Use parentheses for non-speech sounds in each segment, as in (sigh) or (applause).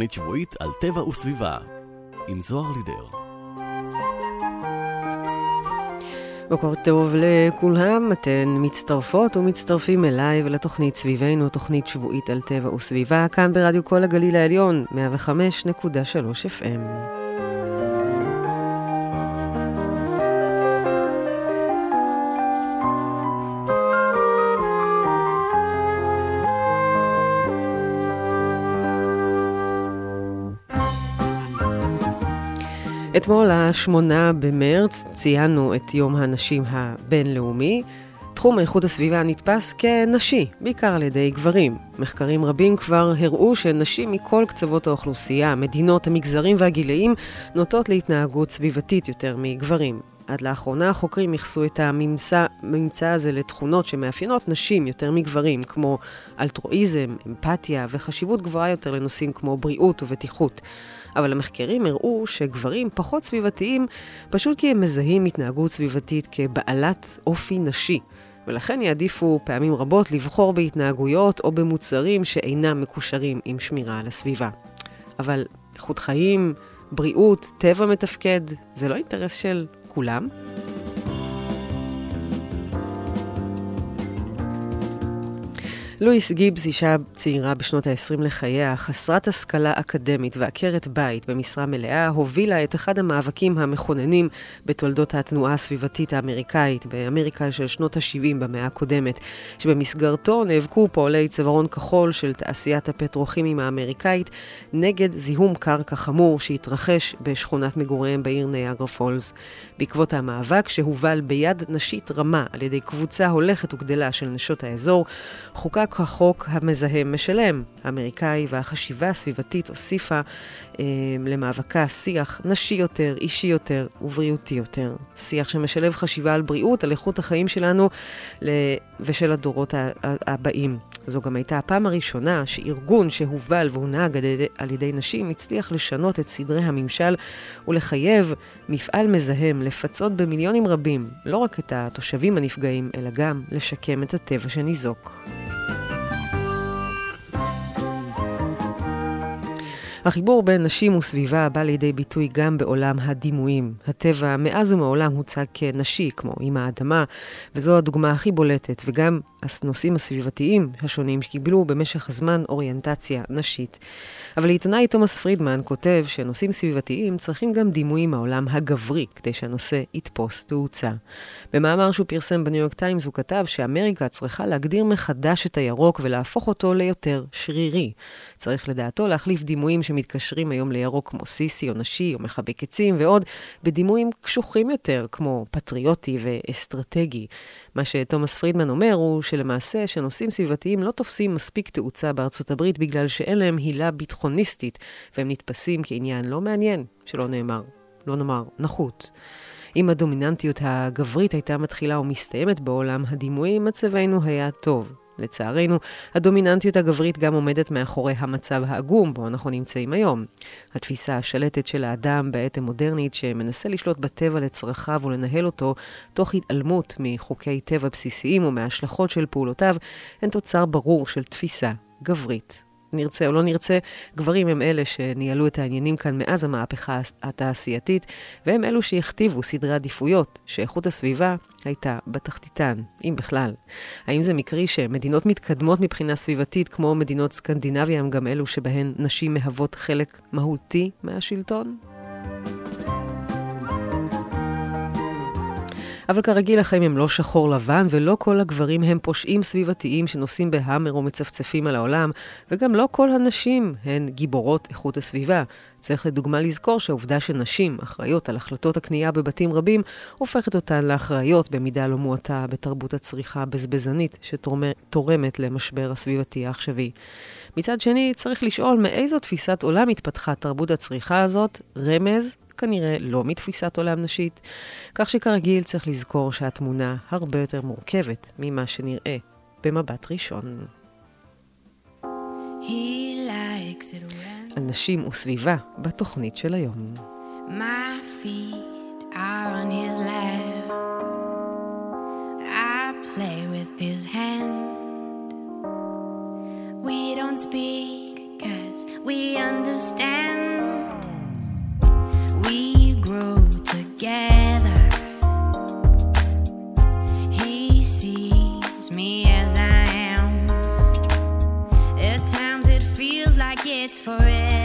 תוכנית שבועית על טבע וסביבה, עם זוהר לידר. בוקר טוב לכולם, אתן מצטרפות ומצטרפים אליי ולתוכנית סביבנו, תוכנית שבועית על טבע וסביבה, כאן ברדיו כל הגליל העליון, 105.3 FM. אתמול, השמונה במרץ, ציינו את יום הנשים הבינלאומי. תחום איכות הסביבה נתפס כנשי, בעיקר על ידי גברים. מחקרים רבים כבר הראו שנשים מכל קצוות האוכלוסייה, המדינות, המגזרים והגילאים, נוטות להתנהגות סביבתית יותר מגברים. עד לאחרונה החוקרים ייחסו את הממצא הזה לתכונות שמאפיינות נשים יותר מגברים, כמו אלטרואיזם, אמפתיה וחשיבות גבוהה יותר לנושאים כמו בריאות ובטיחות. אבל המחקרים הראו שגברים פחות סביבתיים פשוט כי הם מזהים התנהגות סביבתית כבעלת אופי נשי. ולכן יעדיפו פעמים רבות לבחור בהתנהגויות או במוצרים שאינם מקושרים עם שמירה על הסביבה. אבל איכות חיים, בריאות, טבע מתפקד, זה לא אינטרס של כולם? לואיס גיבס, אישה צעירה בשנות ה-20 לחייה, חסרת השכלה אקדמית ועקרת בית במשרה מלאה, הובילה את אחד המאבקים המכוננים בתולדות התנועה הסביבתית האמריקאית באמריקה של שנות ה-70 במאה הקודמת, שבמסגרתו נאבקו פועלי צווארון כחול של תעשיית הפטרוכימים האמריקאית נגד זיהום קרקע חמור שהתרחש בשכונת מגוריהם בעיר ניאגרה פולס. בעקבות המאבק, שהובל ביד נשית רמה על ידי קבוצה הולכת וגדלה של נשות האזור, חוקק חוקק החוק המזהם משלם, האמריקאי, והחשיבה הסביבתית הוסיפה אה, למאבקה שיח נשי יותר, אישי יותר ובריאותי יותר. שיח שמשלב חשיבה על בריאות, על איכות החיים שלנו ושל הדורות הבאים. זו גם הייתה הפעם הראשונה שארגון שהובל והונהג על ידי נשים הצליח לשנות את סדרי הממשל ולחייב מפעל מזהם לפצות במיליונים רבים, לא רק את התושבים הנפגעים, אלא גם לשקם את הטבע שניזוק. החיבור בין נשים וסביבה בא לידי ביטוי גם בעולם הדימויים. הטבע מאז ומעולם הוצג כנשי, כמו עם האדמה, וזו הדוגמה הכי בולטת, וגם הנושאים הסביבתיים השונים שקיבלו במשך הזמן אוריינטציה נשית. אבל העיתונאי תומאס פרידמן כותב שנושאים סביבתיים צריכים גם דימויים מהעולם הגברי, כדי שהנושא יתפוס תאוצה. במאמר שהוא פרסם בניו יורק טיימס הוא כתב שאמריקה צריכה להגדיר מחדש את הירוק ולהפוך אותו ליותר שרירי. צריך לדעתו להחליף דימויים שמתקשרים היום לירוק כמו סיסי או נשי או מחבק עצים ועוד, בדימויים קשוחים יותר כמו פטריוטי ואסטרטגי. מה שתומאס פרידמן אומר הוא שלמעשה שנושאים סביבתיים לא תופסים מספיק תאוצה בארצות הברית בגלל שאין להם הילה ביטחוניסטית והם נתפסים כעניין לא מעניין, שלא נאמר, לא נאמר, נחות. אם הדומיננטיות הגברית הייתה מתחילה ומסתיימת בעולם הדימויים, מצבנו היה טוב. לצערנו, הדומיננטיות הגברית גם עומדת מאחורי המצב העגום בו אנחנו נמצאים היום. התפיסה השלטת של האדם בעת המודרנית שמנסה לשלוט בטבע לצרכיו ולנהל אותו תוך התעלמות מחוקי טבע בסיסיים ומההשלכות של פעולותיו, הן תוצר ברור של תפיסה גברית. נרצה או לא נרצה, גברים הם אלה שניהלו את העניינים כאן מאז המהפכה התעשייתית, והם אלו שהכתיבו סדרי עדיפויות, שאיכות הסביבה הייתה בתחתיתן, אם בכלל. האם זה מקרי שמדינות מתקדמות מבחינה סביבתית, כמו מדינות סקנדינביה, הם גם אלו שבהן נשים מהוות חלק מהותי מהשלטון? אבל כרגיל החיים הם לא שחור לבן, ולא כל הגברים הם פושעים סביבתיים שנוסעים בהאמר או מצפצפים על העולם, וגם לא כל הנשים הן גיבורות איכות הסביבה. צריך לדוגמה לזכור שהעובדה שנשים אחראיות על החלטות הקנייה בבתים רבים, הופכת אותן לאחראיות במידה לא מועטה בתרבות הצריכה הבזבזנית שתורמת למשבר הסביבתי העכשווי. מצד שני, צריך לשאול מאיזו תפיסת עולם התפתחה תרבות הצריכה הזאת, רמז כנראה לא מתפיסת עולם נשית, כך שכרגיל צריך לזכור שהתמונה הרבה יותר מורכבת ממה שנראה במבט ראשון. על נשים וסביבה בתוכנית של היום. My feet are on his lap. I play with his hand. We don't speak we understand. We grow together. He sees me as I am. At times it feels like it's forever.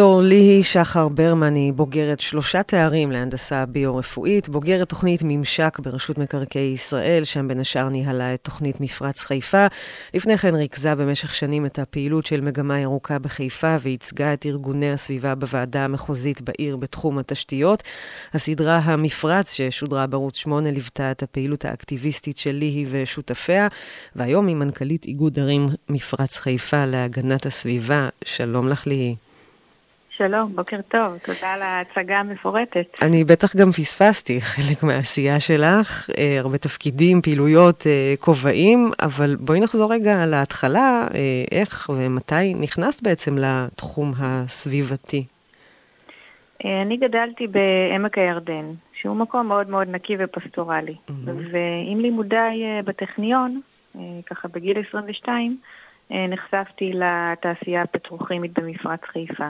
דוקטור ליהי שחר ברמן היא בוגרת שלושה תארים להנדסה ביו-רפואית, בוגרת תוכנית ממשק ברשות מקרקעי ישראל, שם בין השאר ניהלה את תוכנית מפרץ חיפה. לפני כן ריכזה במשך שנים את הפעילות של מגמה ירוקה בחיפה וייצגה את ארגוני הסביבה בוועדה המחוזית בעיר בתחום התשתיות. הסדרה המפרץ, ששודרה בערוץ 8, ליוותה את הפעילות האקטיביסטית של ליהי ושותפיה, והיום היא מנכ"לית איגוד ערים מפרץ חיפה להגנת הסביבה. שלום לך ליהי. שלום, בוקר טוב, תודה על ההצגה המפורטת. אני בטח גם פספסתי חלק מהעשייה שלך, אה, הרבה תפקידים, פעילויות, אה, כובעים, אבל בואי נחזור רגע להתחלה, אה, איך ומתי נכנסת בעצם לתחום הסביבתי. אני גדלתי בעמק הירדן, שהוא מקום מאוד מאוד נקי ופסטורלי. ועם לימודיי בטכניון, ככה בגיל 22, אה, נחשפתי לתעשייה הפטרוכימית במפרץ חיפה.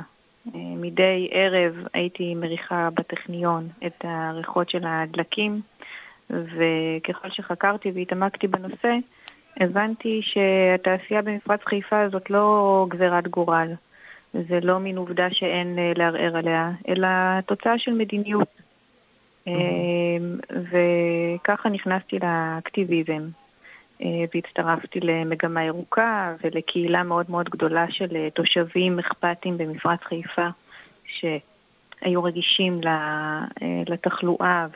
אה, מדי ערב הייתי מריחה בטכניון את הריחות של הדלקים, וככל שחקרתי והתעמקתי בנושא, הבנתי שהתעשייה במפרץ חיפה זאת לא גזירת גורל. זה לא מין עובדה שאין אה, לערער עליה, אלא תוצאה של מדיניות. אה, וככה נכנסתי לאקטיביזם, והצטרפתי למגמה ירוקה ולקהילה מאוד מאוד גדולה של אה, תושבים אכפתיים במפרץ חיפה, היו רגישים לתחלואה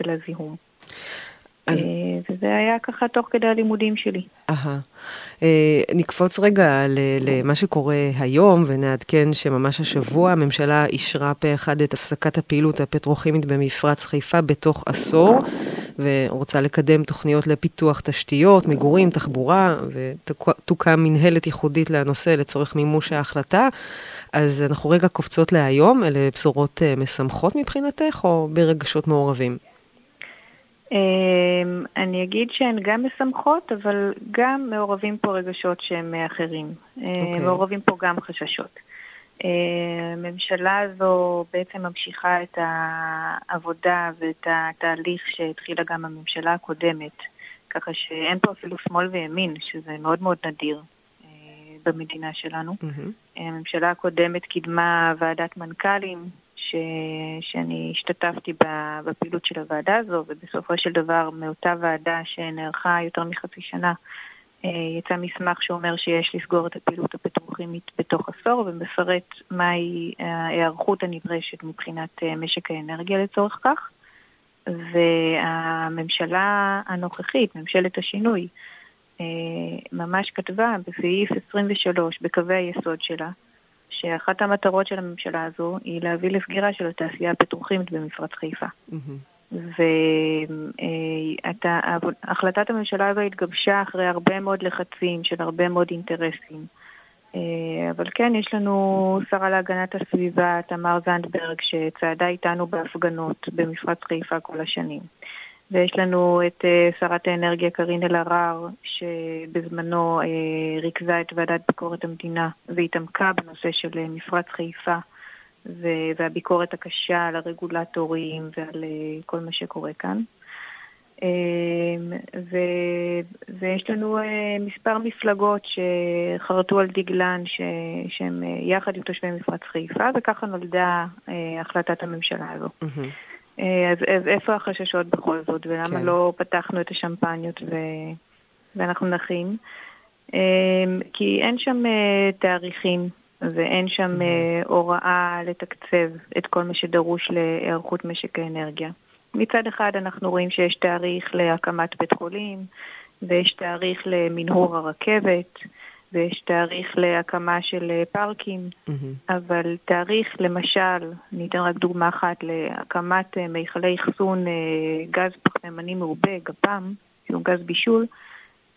ולזיהום. אז... וזה היה ככה תוך כדי הלימודים שלי. אהה. אה, נקפוץ רגע למה שקורה היום ונעדכן שממש השבוע הממשלה אישרה פה אחד את הפסקת הפעילות הפטרוכימית במפרץ חיפה בתוך עשור, ורוצה לקדם תוכניות לפיתוח תשתיות, מגורים, תחבורה, ותוקם מנהלת ייחודית לנושא לצורך מימוש ההחלטה. אז אנחנו רגע קופצות להיום, אלה בשורות אה, משמחות מבחינתך, או ברגשות מעורבים? אמ, אני אגיד שהן גם משמחות, אבל גם מעורבים פה רגשות שהם אחרים. Okay. אה, אוקיי. מעורבים פה גם חששות. אה, הממשלה הזו בעצם ממשיכה את העבודה ואת התהליך שהתחילה גם הממשלה הקודמת, ככה שאין פה אפילו שמאל וימין, שזה מאוד מאוד נדיר אה, במדינה שלנו. Mm-hmm. הממשלה הקודמת קידמה ועדת מנכ"לים ש... שאני השתתפתי בפעילות של הוועדה הזו, ובסופו של דבר מאותה ועדה שנערכה יותר מחצי שנה, יצא מסמך שאומר שיש לסגור את הפעילות הפטרוכימית בתוך עשור, ומפרט מהי ההיערכות הנדרשת מבחינת אה, משק האנרגיה לצורך כך. והממשלה הנוכחית, ממשלת השינוי, אה, ממש כתבה בסעיף 23 בקווי היסוד שלה, שאחת המטרות של הממשלה הזו היא להביא לסגירה של התעשייה הפטרוכימית במפרץ חיפה. Mm-hmm. והחלטת הממשלה הזו התגבשה אחרי הרבה מאוד לחצים של הרבה מאוד אינטרסים. אה, אבל כן, יש לנו שרה להגנת הסביבה, תמר זנדברג, שצעדה איתנו בהפגנות במפרץ חיפה כל השנים. ויש לנו את uh, שרת האנרגיה קארין אלהרר, שבזמנו uh, ריכזה את ועדת ביקורת המדינה והתעמקה בנושא של מפרץ חיפה והביקורת הקשה על הרגולטורים ועל uh, כל מה שקורה כאן. Uh, ו- ויש לנו uh, מספר מפלגות שחרטו על דגלן שהן uh, יחד עם תושבי מפרץ חיפה, וככה נולדה החלטת הממשלה הזו. Mm-hmm. אה, אז, אז איפה החששות בכל זאת, ולמה כן. לא פתחנו את השמפניות ו... ואנחנו נחים? אה, כי אין שם אה, תאריכים ואין שם mm-hmm. הוראה לתקצב את כל מה שדרוש להיערכות משק האנרגיה. מצד אחד אנחנו רואים שיש תאריך להקמת בית חולים, ויש תאריך למנהור הרכבת, ויש תאריך להקמה של אה, פארקים, mm-hmm. אבל תאריך, למשל, אני אתן רק דוגמה אחת, להקמת אה, מיכלי אחסון אה, גז פחמימני מעובה, גפ"ם, שהוא גז בישול,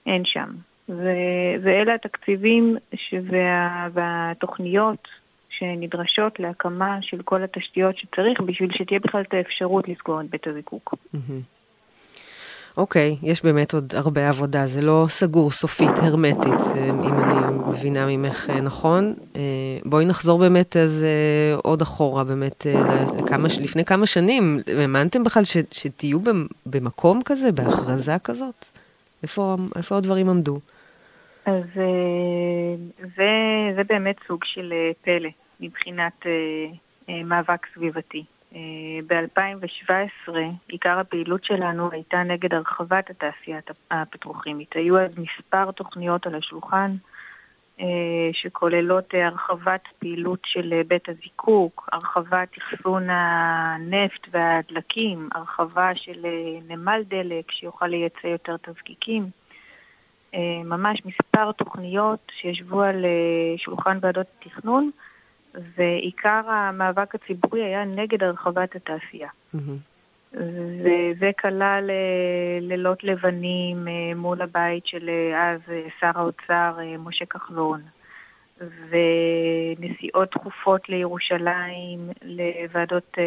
אין שם. ו- ואלה התקציבים ש- וה- והתוכניות שנדרשות להקמה של כל התשתיות שצריך בשביל שתהיה בכלל את האפשרות לסגור את בית הזיקוק. Mm-hmm. אוקיי, יש באמת עוד הרבה עבודה, זה לא סגור סופית, הרמטית, אה, אם אני מבינה ממך אה, נכון. אה, בואי נחזור באמת אז עוד אחורה, באמת, לכמה, לפני כמה שנים, האמנתם בכלל ש, שתהיו במקום כזה, בהכרזה כזאת? איפה, איפה הדברים עמדו? אז זה, זה באמת סוג של פלא מבחינת מאבק סביבתי. ב-2017 עיקר הפעילות שלנו הייתה נגד הרחבת התעשייה הפטרוכימית. היו אז מספר תוכניות על השולחן אה, שכוללות הרחבת פעילות של בית הזיקוק, הרחבת אחסון הנפט והדלקים, הרחבה של אה, נמל דלק שיוכל לייצא יותר תזקיקים. אה, ממש מספר תוכניות שישבו על שולחן ועדות התכנון. ועיקר המאבק הציבורי היה נגד הרחבת התעשייה. וזה כלל אה, לילות לבנים אה, מול הבית של אה, אז שר האוצר משה כחלון, ונסיעות תכופות לירושלים, לוועדות,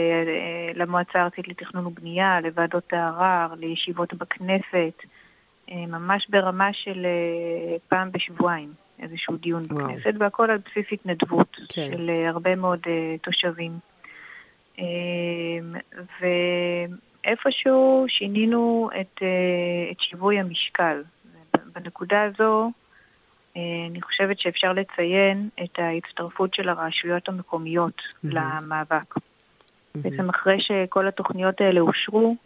למועצה הארצית לתכנון ובנייה, לוועדות הערר, לישיבות בכנסת, ממש ברמה של פעם בשבועיים. איזשהו דיון וואו. בכנסת, והכל על בסיס התנדבות כן. של uh, הרבה מאוד תושבים. Uh, ואיפשהו שינינו את, את שיווי המשקל. בנקודה הזו אני חושבת שאפשר לציין את ההצטרפות של הרשויות המקומיות mm-hmm. למאבק. Mm-hmm. בעצם אחרי שכל התוכניות האלה אושרו,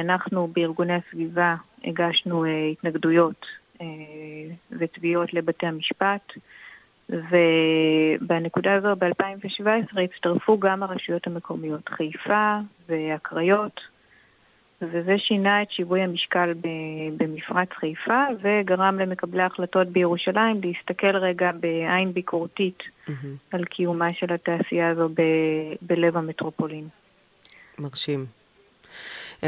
אנחנו בארגוני הסביבה הגשנו uh, התנגדויות אה, ותביעות לבתי המשפט, ובנקודה הזו, ב-2017, הצטרפו גם הרשויות המקומיות חיפה והקריות, וזה שינה את שיווי המשקל במפרץ חיפה וגרם למקבלי ההחלטות בירושלים להסתכל רגע בעין ביקורתית mm-hmm. על קיומה של התעשייה הזו ב- בלב המטרופולין. מרשים.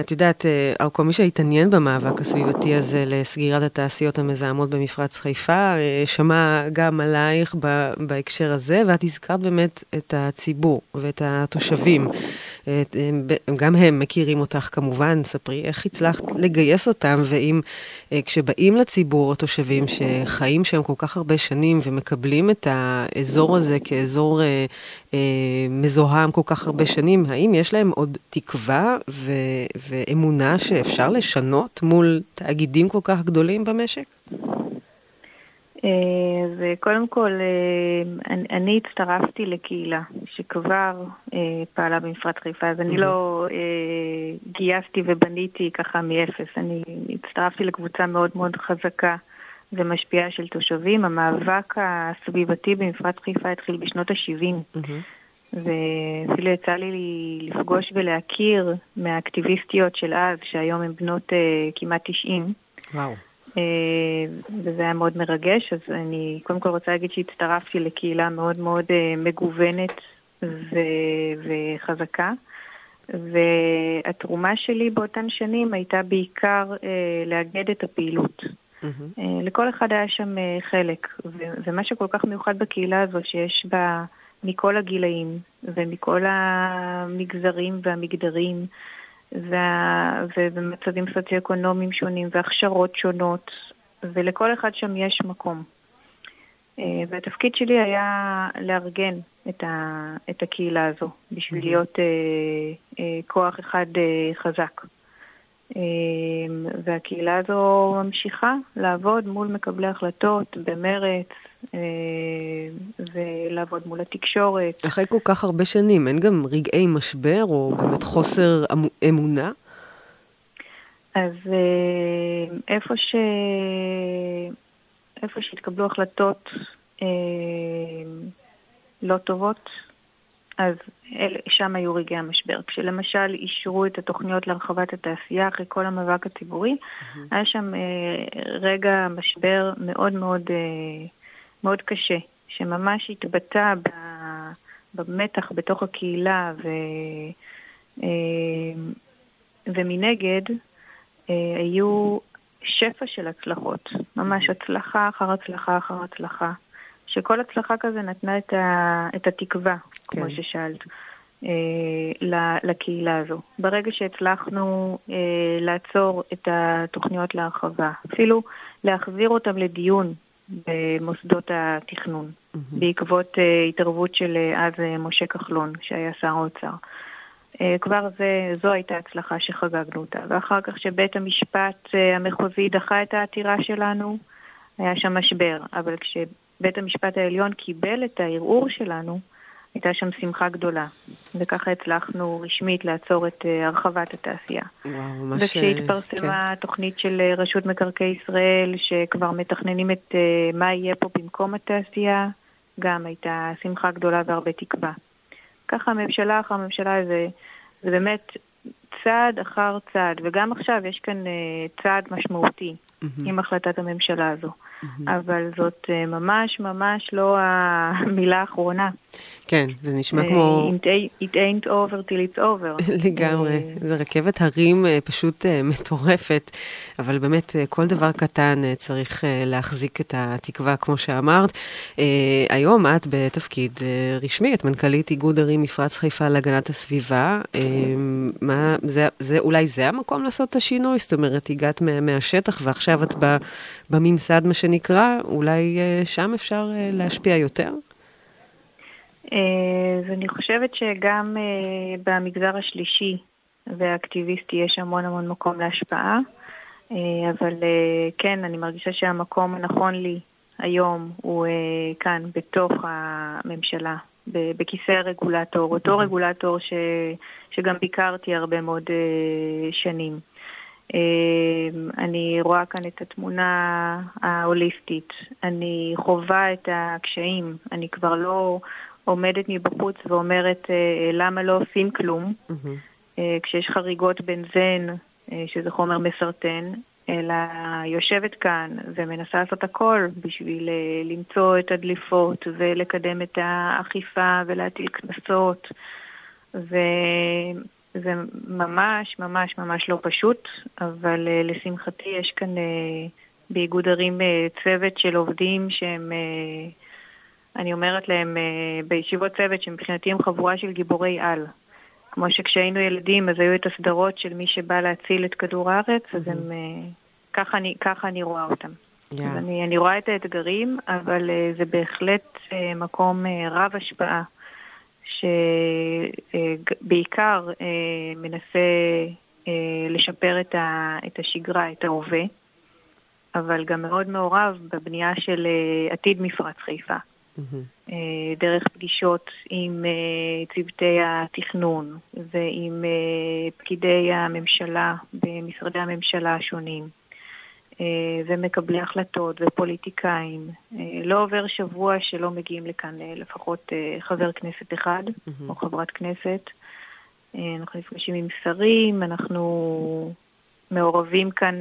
את יודעת, אה, כל מי שהתעניין במאבק הסביבתי הזה לסגירת התעשיות המזהמות במפרץ חיפה, אה, שמע גם עלייך בהקשר הזה, ואת הזכרת באמת את הציבור ואת התושבים. גם הם מכירים אותך כמובן, ספרי איך הצלחת לגייס אותם, ואם אה, כשבאים לציבור התושבים שחיים שם כל כך הרבה שנים ומקבלים את האזור הזה כאזור אה, אה, מזוהם כל כך הרבה שנים, האם יש להם עוד תקווה ו- ואמונה שאפשר לשנות מול תאגידים כל כך גדולים במשק? וקודם כל, אה, אני הצטרפתי לקהילה שכבר אה, פעלה במפרט חיפה, אז אני לא אה, גייסתי ובניתי ככה מאפס, אני הצטרפתי לקבוצה מאוד מאוד חזקה ומשפיעה של תושבים. המאבק הסביבתי במפרט חיפה התחיל בשנות ה-70. ואפילו יצא לי לפגוש ולהכיר מהאקטיביסטיות של אז, שהיום הן בנות כמעט 90. וואו. אה, וזה היה מאוד מרגש, אז אני קודם כל רוצה להגיד שהצטרפתי לקהילה מאוד מאוד אה, מגוונת ו- וחזקה. והתרומה שלי באותן שנים הייתה בעיקר אה, לאגד את הפעילות. Mm-hmm. אה, לכל אחד היה שם אה, חלק, ו- ומה שכל כך מיוחד בקהילה הזו, שיש בה מכל הגילאים ומכל המגזרים והמגדרים, וה... ובמצבים סוציו-אקונומיים שונים והכשרות שונות, ולכל אחד שם יש מקום. אה, והתפקיד שלי היה לארגן את, ה... את הקהילה הזו, בשביל mm-hmm. להיות אה, אה, כוח אחד אה, חזק. אה, והקהילה הזו ממשיכה לעבוד מול מקבלי החלטות במרץ, אה, ולעבוד מול התקשורת. אחרי כל כך הרבה שנים, אין גם רגעי משבר או באמת חוסר אמונה? אז איפה, ש... איפה שהתקבלו החלטות לא טובות, אז אל, שם היו רגעי המשבר. כשלמשל אישרו את התוכניות להרחבת התעשייה אחרי כל המאבק הציבורי, mm-hmm. היה שם אה, רגע משבר מאוד מאוד... אה, מאוד קשה, שממש התבטא במתח בתוך הקהילה, ו, אה, ומנגד אה, היו שפע של הצלחות, ממש הצלחה אחר הצלחה אחר הצלחה, שכל הצלחה כזה נתנה את, ה, את התקווה, כן. כמו ששאלת. אה, לקהילה הזו. ברגע שהצלחנו לעצור את התוכניות להרחבה, אפילו להחזיר אותם לדיון במוסדות התכנון, mm-hmm. בעקבות uh, התערבות של uh, אז uh, משה כחלון, שהיה שר האוצר. Uh, כבר זה, זו הייתה הצלחה שחגגנו אותה. ואחר כך שבית המשפט המחוזי דחה את העתירה שלנו, היה שם משבר. אבל כשבית המשפט העליון קיבל את הערעור שלנו, הייתה שם שמחה גדולה, וככה הצלחנו רשמית לעצור את uh, הרחבת התעשייה. וואו, ממש... וכשהתפרסמה כן. תוכנית של uh, רשות מקרקעי ישראל, שכבר מתכננים את uh, מה יהיה פה במקום התעשייה, גם הייתה שמחה גדולה והרבה תקווה. ככה ממשלה אחר ממשלה זה, זה באמת צעד אחר צעד, וגם עכשיו יש כאן צעד משמעותי mm-hmm. עם החלטת הממשלה הזו. Mm-hmm. אבל זאת uh, ממש ממש לא המילה האחרונה. כן, זה נשמע כמו... It ain't over till it's over. (laughs) לגמרי, אה, זה רכבת הרים אה, פשוט אה, מטורפת, אבל באמת כל דבר קטן צריך להחזיק את התקווה, כמו שאמרת. היום את בתפקיד רשמי, את מנכ"לית איגוד ערים מפרץ חיפה להגנת הסביבה. מה, זה, זה, אולי זה המקום לעשות את השינוי? זאת אומרת, הגעת מה, מהשטח ועכשיו את בממסד, מה שנקרא, אולי שם אפשר להשפיע יותר? אה, אני חושבת שגם אה, במגזר השלישי והאקטיביסטי יש המון המון מקום להשפעה, אה, אבל כן, אני מרגישה שהמקום הנכון לי היום הוא כאן, בתוך הממשלה, בכיסא הרגולטור, אותו רגולטור ש, שגם ביקרתי הרבה מאוד שנים. אני רואה כאן את התמונה ההוליסטית, אני חווה את הקשיים, אני כבר לא עומדת מבחוץ ואומרת למה לא עושים כלום, mm-hmm. כשיש חריגות בנזן, שזה חומר מסרטן, אלא יושבת כאן ומנסה לעשות הכל בשביל אה, למצוא את הדליפות ולקדם את האכיפה ולהטיל קנסות. וזה ממש ממש ממש לא פשוט, אבל אה, לשמחתי יש כאן אה, באיגוד ערים צוות של עובדים שהם, אני אומרת להם בישיבות צוות שמבחינתי הם חבורה של גיבורי על. כמו שכשהיינו ילדים אז היו את הסדרות של מי שבא להציל את כדור הארץ, אז הם, ככה אני, ככה אני רואה אותם. Yeah. אז אני, אני רואה את האתגרים, אבל uh, זה בהחלט uh, מקום uh, רב השפעה, שבעיקר uh, uh, מנסה uh, לשפר את, ה, את השגרה, את ההווה, אבל גם מאוד מעורב בבנייה של uh, עתיד מפרץ חיפה. Mm-hmm. Uh, דרך פגישות עם uh, צוותי התכנון ועם uh, פקידי הממשלה במשרדי הממשלה השונים. אה, ומקבלי החלטות ופוליטיקאים. אה, לא עובר שבוע שלא מגיעים לכאן אה, לפחות חבר כנסת אחד mm-hmm. או חברת כנסת. אנחנו נפגשים עם שרים, אנחנו מעורבים כאן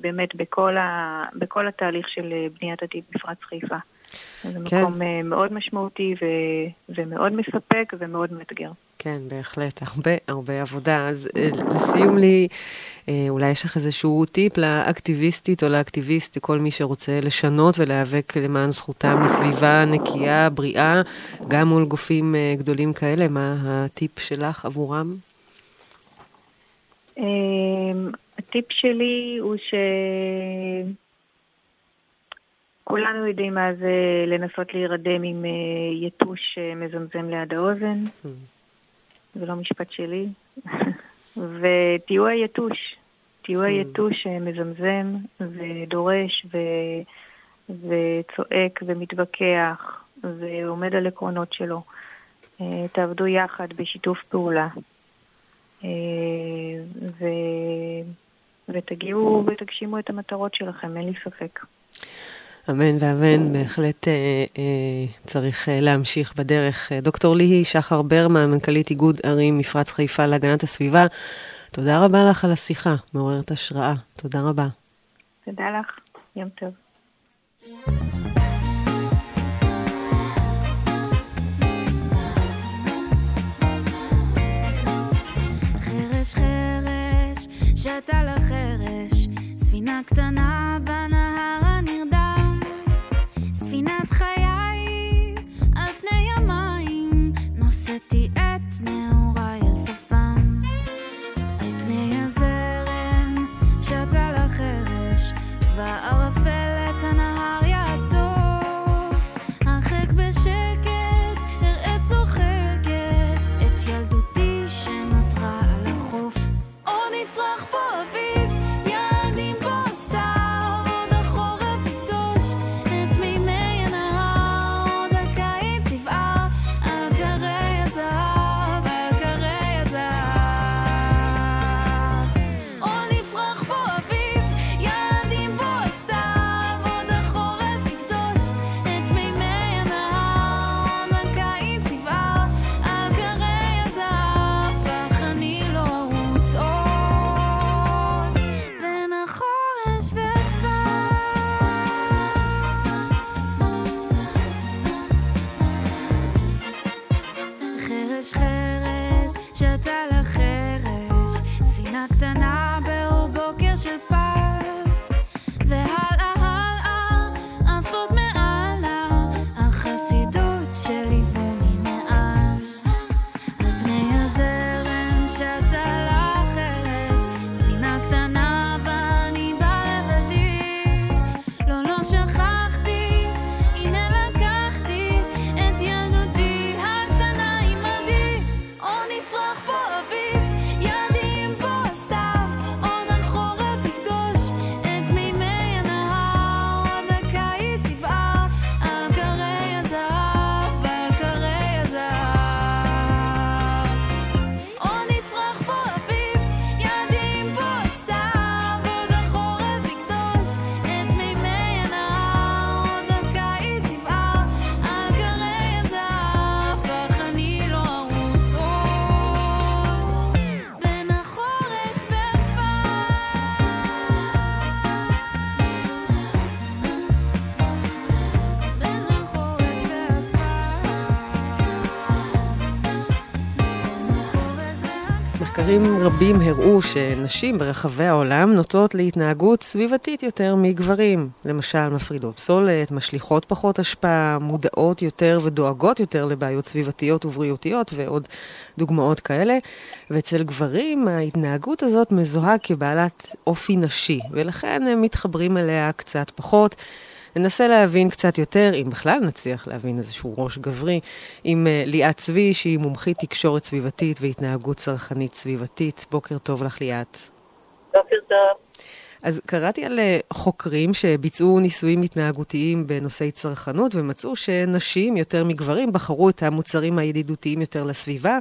באמת בכל, ה, בכל התהליך של בניית עתיד מפרץ חיפה. זה כן. מקום מאוד משמעותי ו, ומאוד מספק ומאוד מאתגר. כן, בהחלט, הרבה הרבה עבודה. אז לסיום לי, אה, אולי יש לך איזשהו טיפ לאקטיביסטית או לאקטיביסט, כל מי שרוצה לשנות ולהיאבק למען זכותם לסביבה נקייה, בריאה, גם מול גופים אה, גדולים כאלה, מה הטיפ שלך עבורם? אמ, הטיפ שלי הוא ש... כולנו יודעים מה זה לנסות להירדם עם אה, יתוש מזמזם ליד האוזן. Mm. זה לא משפט שלי. (laughs) ותהיו היתוש, תהיו mm. היתוש שמזמזם ודורש ו... וצועק ומתווכח ועומד על עקרונות שלו. אה, תעבדו יחד בשיתוף פעולה. אה, ו... ותגיעו ותגשימו את המטרות שלכם, אין לי ספק. אמן ואמן, בהחלט אה, אה, צריך אה, להמשיך בדרך. אה, דוקטור ליהי שחר ברמן, מנכ"לית איגוד ערים מפרץ חיפה להגנת הסביבה, תודה רבה לך על השיחה, מעוררת השראה. תודה רבה. תודה לך, יום טוב. חרש חרש, שתה לחרש, ספינה קטנה בנהר מחקרים רבים הראו שנשים ברחבי העולם נוטות להתנהגות סביבתית יותר מגברים. למשל, מפרידות פסולת, משליכות פחות השפעה, מודעות יותר ודואגות יותר לבעיות סביבתיות ובריאותיות ועוד דוגמאות כאלה. ואצל גברים ההתנהגות הזאת מזוהה כבעלת אופי נשי, ולכן הם מתחברים אליה קצת פחות. ננסה להבין קצת יותר, אם בכלל נצליח להבין איזשהו ראש גברי, עם uh, ליאת צבי, שהיא מומחית תקשורת סביבתית והתנהגות צרכנית סביבתית. בוקר טוב לך, ליאת. בוקר טוב. אז קראתי על אה, חוקרים שביצעו ניסויים התנהגותיים בנושאי צרכנות ומצאו שנשים יותר מגברים בחרו את המוצרים הידידותיים יותר לסביבה,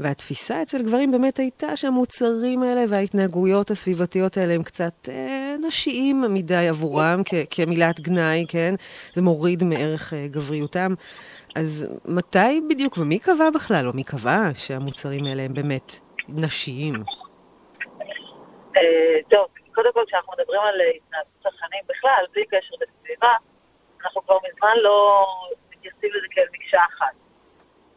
והתפיסה אצל גברים באמת הייתה שהמוצרים האלה וההתנהגויות הסביבתיות האלה הם קצת אה, נשיים מדי עבורם, כ- כמילת גנאי, כן? זה מוריד מערך אה, גבריותם. אז מתי בדיוק, ומי קבע בכלל, או מי קבע שהמוצרים האלה הם באמת נשיים? אה, טוב, קודם כל, כשאנחנו מדברים על התנהגות צרכנים בכלל, בלי קשר לסביבה, אנחנו כבר מזמן לא מתייחסים לזה כאל מקשה אחת.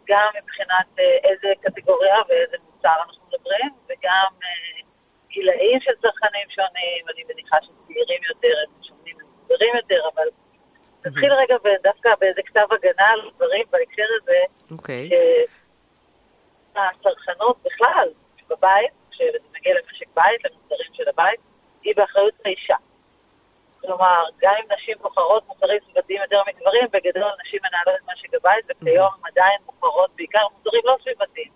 גם מבחינת אה, איזה קטגוריה ואיזה מוצר אנחנו מדברים, וגם אה, גילאים של צרכנים שונים, אני מניחה שצעירים יותר הם שונים ומבוגרים יותר, אבל נתחיל רגע דווקא באיזה כתב הגנה על דברים בהקשר הזה, אוקיי. שהצרכנות בכלל, בבית, כשזה מגיע למשק בית, למוצרים של הבית, היא באחריות האישה. כלומר, גם אם נשים בוחרות מוצרים סביבתיים יותר מגברים, בגדול נשים מנהלות את משק הבית, וכיום הן עדיין בוחרות בעיקר מוצרים לא סביבתיים.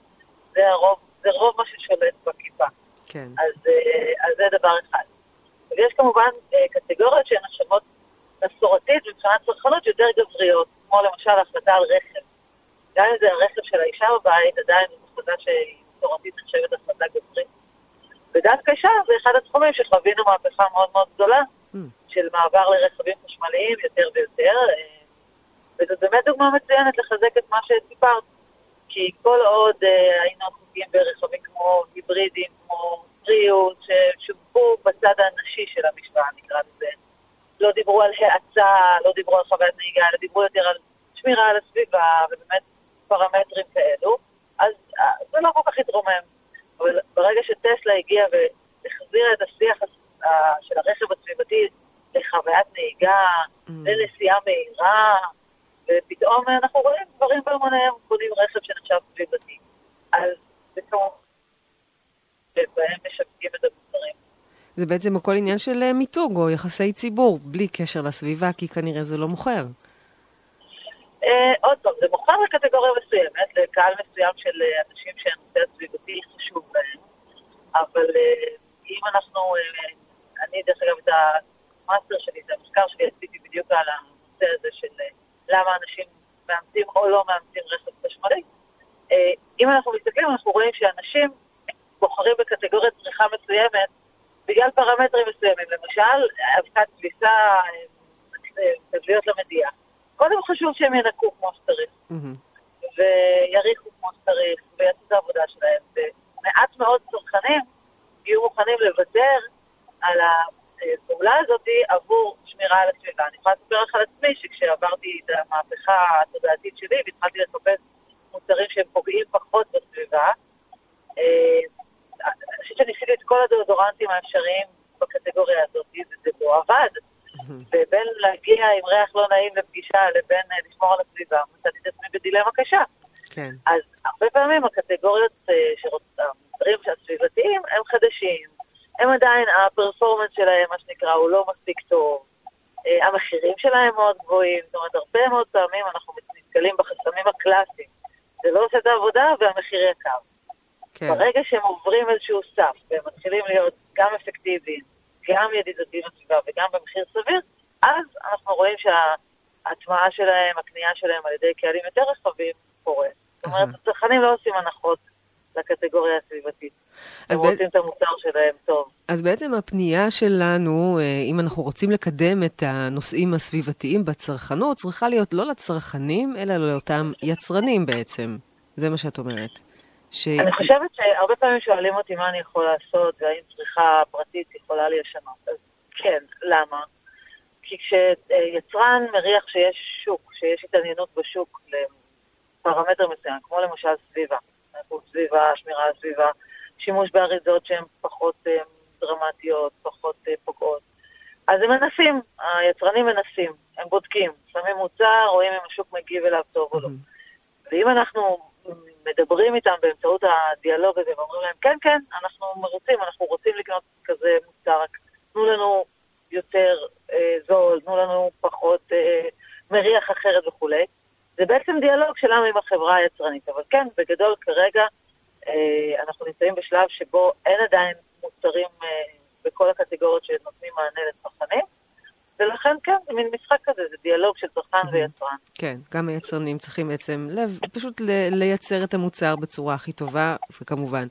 זה הרוב, זה רוב מה ששולט בכיפה. כן. אז, אה, אז זה דבר אחד. ויש כמובן אה, קטגוריות שהן נחשבות מסורתית מבחינת צרכנות יותר גבריות, כמו למשל החלטה על רכב. גם אם זה הרכב של האישה בבית, עדיין זו החלטה שהיא מסורתית נחשבת החלטה גברית. ודווקא שם זה אחד התחומים שחווינו מהפכה מאוד מאוד גדולה, Mm. של מעבר לרכבים חשמליים יותר ויותר, אה, וזאת באמת דוגמה מצוינת לחזק את מה שסיפרת. כי כל עוד אה, היינו עסוקים ברכבים כמו היברידים, כמו בריאות, ששווקו בצד הנשי של המשוואה, נקרא לזה, לא דיברו על האצה, לא דיברו על חוויית נהיגה, אלא דיברו יותר על שמירה על הסביבה, ובאמת פרמטרים כאלו, אז אה, זה לא כל כך התרומם. אבל ברגע שטסלה הגיעה והחזירה את השיח של הרכב הסביבתי לחוויית נהיגה, Mm. לנסיעה מהירה, ופתאום אנחנו רואים גברים בהמוניהם קונים רכב שנחשב סביבתי. אז זה כמובן שבהם משווקים את המוצרים. זה בעצם הכל עניין של אה, מיתוג או יחסי ציבור, בלי קשר לסביבה, כי כנראה זה לא מוכר. אה, עוד פעם, זה מוכר לקטגוריה מסוימת, לקהל מסוים של אה, אנשים שהנושא הסביבתי חשוב להם, אבל אה, אם אנחנו, אה, אני דרך אגב את המאסטר שלי, את המחקר שלי עשיתי בדיוק על הנושא הזה של אה, למה אנשים מאמצים או לא מאמצים רכב חשמלי. אה, אם אנחנו מסתכלים, אנחנו רואים שאנשים בוחרים בקטגוריית צריכה מסוימת בגלל פרמטרים מסוימים, למשל, אבקת כביסה, אה, אה, תבליות למדיח. קודם חשוב שהם ינקו כמו שצריך. ויריחו כמו שצריך, ויעשו את העבודה שלהם. ומעט מאוד צרכנים יהיו מוכנים לוותר על הפעולה הזאת עבור שמירה על הסביבה. אני יכולה לספר לך על עצמי שכשעברתי את המהפכה התודעתית שלי והתחלתי לחפש מוצרים שהם פוגעים פחות בסביבה, אה, אני חושבת שניסיתי את כל הדאודורנטים האפשריים בקטגוריה הזאת, וזה לא עבד. ובין להגיע עם ריח לא נעים לפגישה לבין אה, לשמור על הסביבה, מצאתי את עצמי בדילמה קשה. כן. אז הרבה פעמים הקטגוריות אה, שרוצ- המוצרים הסביבתיים הם חדשים, הם עדיין, הפרפורמנס שלהם, מה שנקרא, הוא לא מספיק טוב, אה, המחירים שלהם מאוד גבוהים, זאת אומרת, הרבה מאוד פעמים אנחנו נתקלים בחסמים הקלאסיים. זה לא עושה את העבודה והמחיר יקר. כן. ברגע שהם עוברים איזשהו סף והם מתחילים להיות גם אפקטיביים, גם ידידותיים לסביבה וגם במחיר סביר, אז אנחנו רואים שההטמעה שלהם, הקנייה שלהם על ידי קהלים יותר רחבים, קורה. זאת אומרת. הצרכנים לא עושים הנחות לקטגוריה הסביבתית. הם רוצים את המוצר שלהם טוב. אז בעצם הפנייה שלנו, אה, אם אנחנו רוצים לקדם את הנושאים הסביבתיים בצרכנות, צריכה להיות לא לצרכנים, אלא לאותם יצרנים בעצם. זה מה שאת אומרת. ש... אני חושבת שהרבה פעמים שואלים אותי מה אני יכול לעשות והאם צריכה פרטית יכולה לשנות. אז כן, למה? כי כשיצרן מריח שיש שוק, שיש התעניינות בשוק לפרמטר מסוים, כמו למשל סביבה, איכות סביבה, שמירה על סביבה, שימוש באריזות שהן פחות אה, דרמטיות, פחות אה, פוגעות. אז הם מנסים, היצרנים מנסים, הם בודקים, שמים מוצר, רואים אם השוק מגיב אליו טוב או לא. ואם אנחנו מדברים איתם באמצעות הדיאלוג הזה ואומרים להם, כן, כן, אנחנו מרוצים, אנחנו רוצים לקנות כזה מוצר, רק תנו לנו יותר אה, זול, תנו לנו פחות אה, מריח אחרת וכולי. זה בעצם דיאלוג שלנו עם החברה היצרנית. אבל כן, בגדול כרגע אה, אנחנו נמצאים בשלב שבו אין עדיין מוצרים אה, בכל הקטגוריות שנותנים מענה לצרכנים. ולכן כן, זה מין משחק כזה, זה דיאלוג של צרכן ויצרן. כן, גם היצרנים צריכים בעצם לב, פשוט ל- לייצר את המוצר בצורה הכי טובה, וכמובן,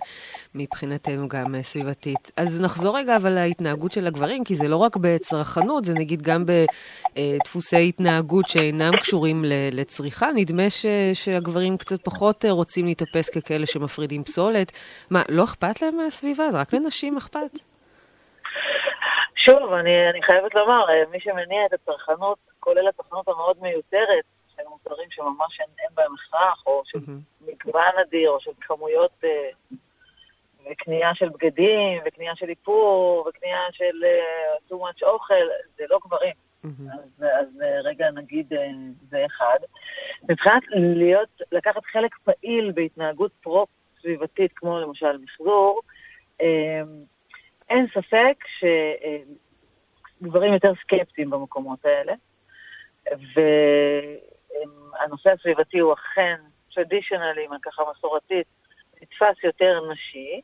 מבחינתנו גם סביבתית. אז נחזור רגע אבל להתנהגות של הגברים, כי זה לא רק בצרכנות, זה נגיד גם בדפוסי התנהגות שאינם קשורים ל- לצריכה. נדמה ש- שהגברים קצת פחות רוצים להתאפס ככאלה שמפרידים פסולת. מה, לא אכפת להם מהסביבה? זה רק לנשים אכפת. שוב, אני, אני חייבת לומר, אה, מי שמניע את הצרכנות, כולל הצרכנות המאוד מיותרת, של מוצרים שממש אין, אין בהם הכרח, או של mm-hmm. מגוון אדיר, או של כמויות, אה, וקנייה של בגדים, וקנייה של איפור, וקנייה של uh, too much אוכל, זה לא גברים. Mm-hmm. אז, אז רגע נגיד זה אחד. מבחינת להיות, לקחת חלק פעיל בהתנהגות פרו-סביבתית, כמו למשל מחזור, אין ספק שגברים יותר סקפטיים במקומות האלה, והנושא הסביבתי הוא אכן, טרדישיונלי, ככה מסורתית, נתפס יותר נשי.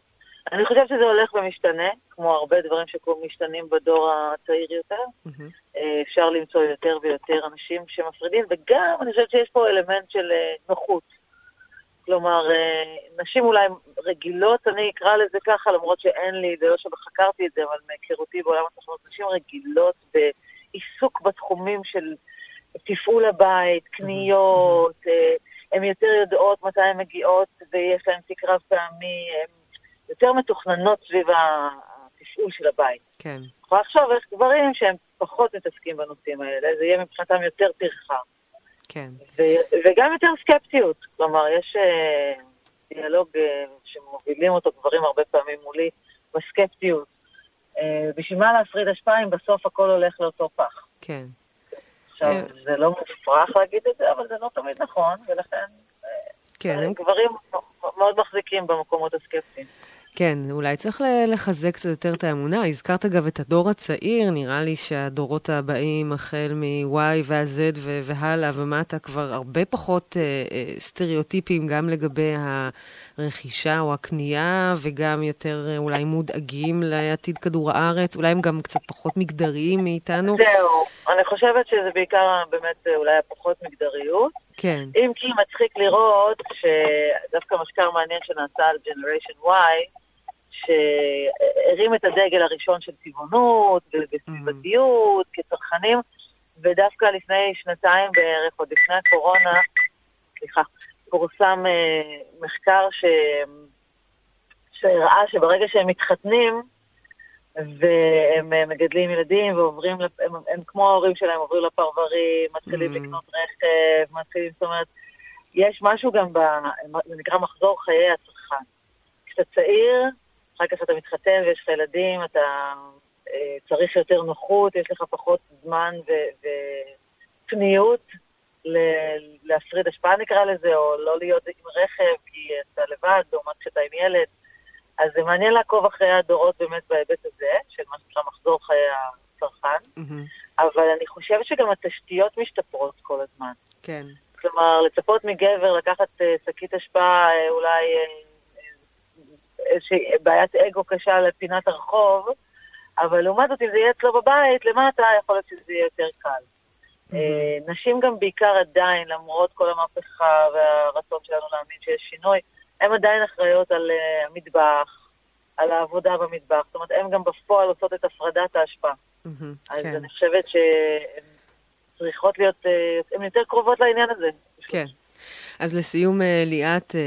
אני חושבת שזה הולך ומשתנה, כמו הרבה דברים שמשתנים בדור הצעיר יותר. Mm-hmm. אפשר למצוא יותר ויותר אנשים שמפרידים, וגם אני חושבת שיש פה אלמנט של אה, נוחות. כלומר, אה, נשים אולי רגילות, אני אקרא לזה ככה, למרות שאין לי, זה לא שחקרתי את זה, אבל מהיכרותי בעולם התכנות, נשים רגילות בעיסוק בתחומים של תפעול הבית, קניות, אה, הן יותר יודעות מתי הן מגיעות ויש להן תיק רב פעמי, הן יותר מתוכננות סביב התפעול של הבית. כן. יכולה לחשוב איך גברים שהם פחות מתעסקים בנושאים האלה, זה יהיה מבחינתם יותר טרחה. כן. ו- וגם יותר סקפטיות. כלומר, יש uh, דיאלוג uh, שמובילים אותו גברים הרבה פעמים מולי בסקפטיות. Uh, בשביל מה להפריד אשפה אם בסוף הכל הולך לאותו פח? כן. עכשיו, זה לא מופרך להגיד את זה, אבל זה לא תמיד נכון, ולכן כן. גברים מאוד מחזיקים במקומות הסקפטיים. כן, אולי צריך לחזק קצת יותר את האמונה. הזכרת אגב את הדור הצעיר, נראה לי שהדורות הבאים, החל מ-Y וה-Z והלאה ומטה, כבר הרבה פחות אה, אה, סטריאוטיפים גם לגבי הרכישה או הקנייה, וגם יותר אה, אולי מודאגים לעתיד כדור הארץ. אולי הם גם קצת פחות מגדריים מאיתנו. זהו, אני חושבת שזה בעיקר באמת אה, אולי הפחות מגדריות. כן. אם כי מצחיק לראות שדווקא מחקר מעניין שנעשה על Generation Y, שהרים את הדגל הראשון של טבעונות וסביבתיות mm. כצרכנים, ודווקא לפני שנתיים בערך, עוד לפני הקורונה, סליחה, פורסם אה, מחקר ש... שהראה שברגע שהם מתחתנים, והם אה, מגדלים ילדים ועוברים, הם, הם כמו ההורים שלהם עוברים לפרברים, מתחילים mm. לקנות רכב, מתחילים, זאת אומרת, יש משהו גם, ב, זה נקרא מחזור חיי הצרכן. כשאתה צעיר, אחר כך אתה מתחתן ויש לך ילדים, אתה אה, צריך יותר נוחות, יש לך פחות זמן ופניות להפריד השפעה נקרא לזה, או לא להיות עם רכב כי אתה לבד, לעומת כשאתה עם ילד. אז זה מעניין לעקוב אחרי הדורות באמת בהיבט הזה, של מה שנקרא מחזור חיי הצרכן, mm-hmm. אבל אני חושבת שגם התשתיות משתפרות כל הזמן. כן. כלומר, לצפות מגבר לקחת uh, שקית אשפה uh, אולי איזושהי בעיית אגו קשה לפינת הרחוב, אבל לעומת זאת, אם זה יהיה אצלו בבית, למטה, יכול להיות שזה יהיה יותר קל. Mm-hmm. נשים גם בעיקר עדיין, למרות כל המהפכה והרצון שלנו להאמין שיש שינוי, הן עדיין אחראיות על uh, המטבח, על העבודה במטבח. זאת אומרת, הן גם בפועל עושות את הפרדת ההשפעה. Mm-hmm, אז כן. אני חושבת שהן צריכות להיות, uh, הן יותר קרובות לעניין הזה. כן. אז לסיום, אה, ליאת, אה,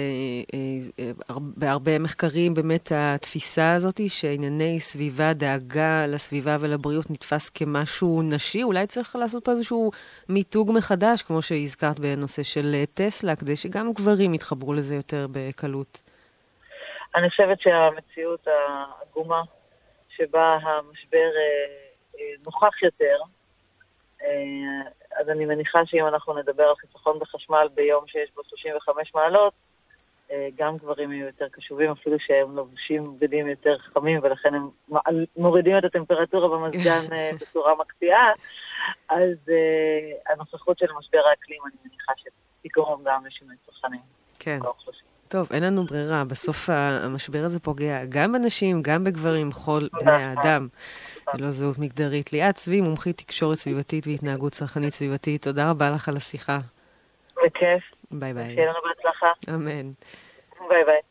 אה, בהרבה מחקרים באמת התפיסה הזאת שענייני סביבה, דאגה לסביבה ולבריאות נתפס כמשהו נשי, אולי צריך לעשות פה איזשהו מיתוג מחדש, כמו שהזכרת בנושא של טסלה, כדי שגם גברים יתחברו לזה יותר בקלות. אני חושבת שהמציאות העגומה שבה המשבר נוכח יותר, אז אני מניחה שאם אנחנו נדבר על חיסכון בחשמל ביום שיש בו 35 מעלות, אה, גם גברים יהיו יותר קשובים, אפילו שהם לובשים בגדים יותר חכמים, ולכן הם מורידים את הטמפרטורה במזגן אה, (laughs) בצורה מקפיאה, אז uh, הנוכחות של משבר האקלים, אני מניחה שתגרום גם לשינוי צרכנים. כן. טוב, אין לנו ברירה. בסוף המשבר הזה פוגע גם בנשים, גם בגברים, כל בני האדם. ללא זהות מגדרית. ליאת צבי, מומחית תקשורת סביבתית והתנהגות צרכנית סביבתית, תודה רבה לך על השיחה. בכיף. ביי ביי. שיהיה לנו בהצלחה. אמן. ביי ביי.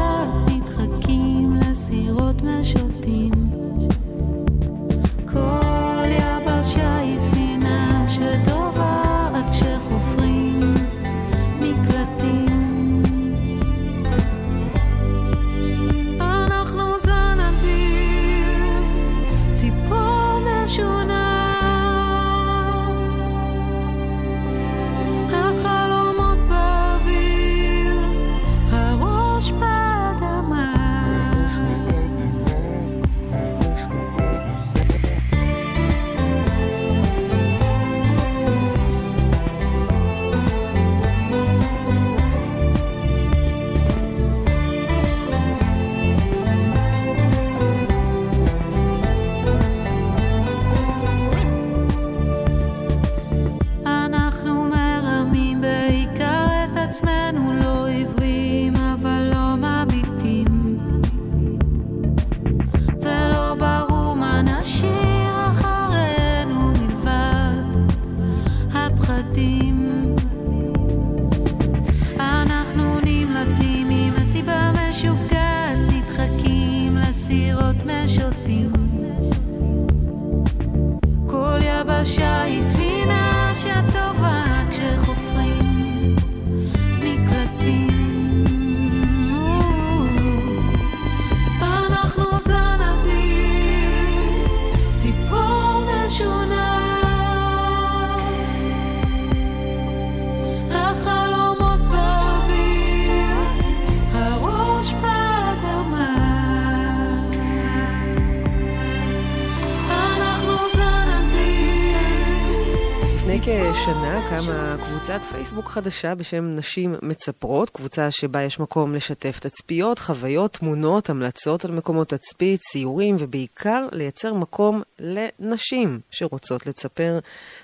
קבוצת פייסבוק חדשה בשם נשים מצפרות, קבוצה שבה יש מקום לשתף תצפיות, חוויות, תמונות, המלצות על מקומות תצפית, ציורים, ובעיקר לייצר מקום לנשים שרוצות לצפר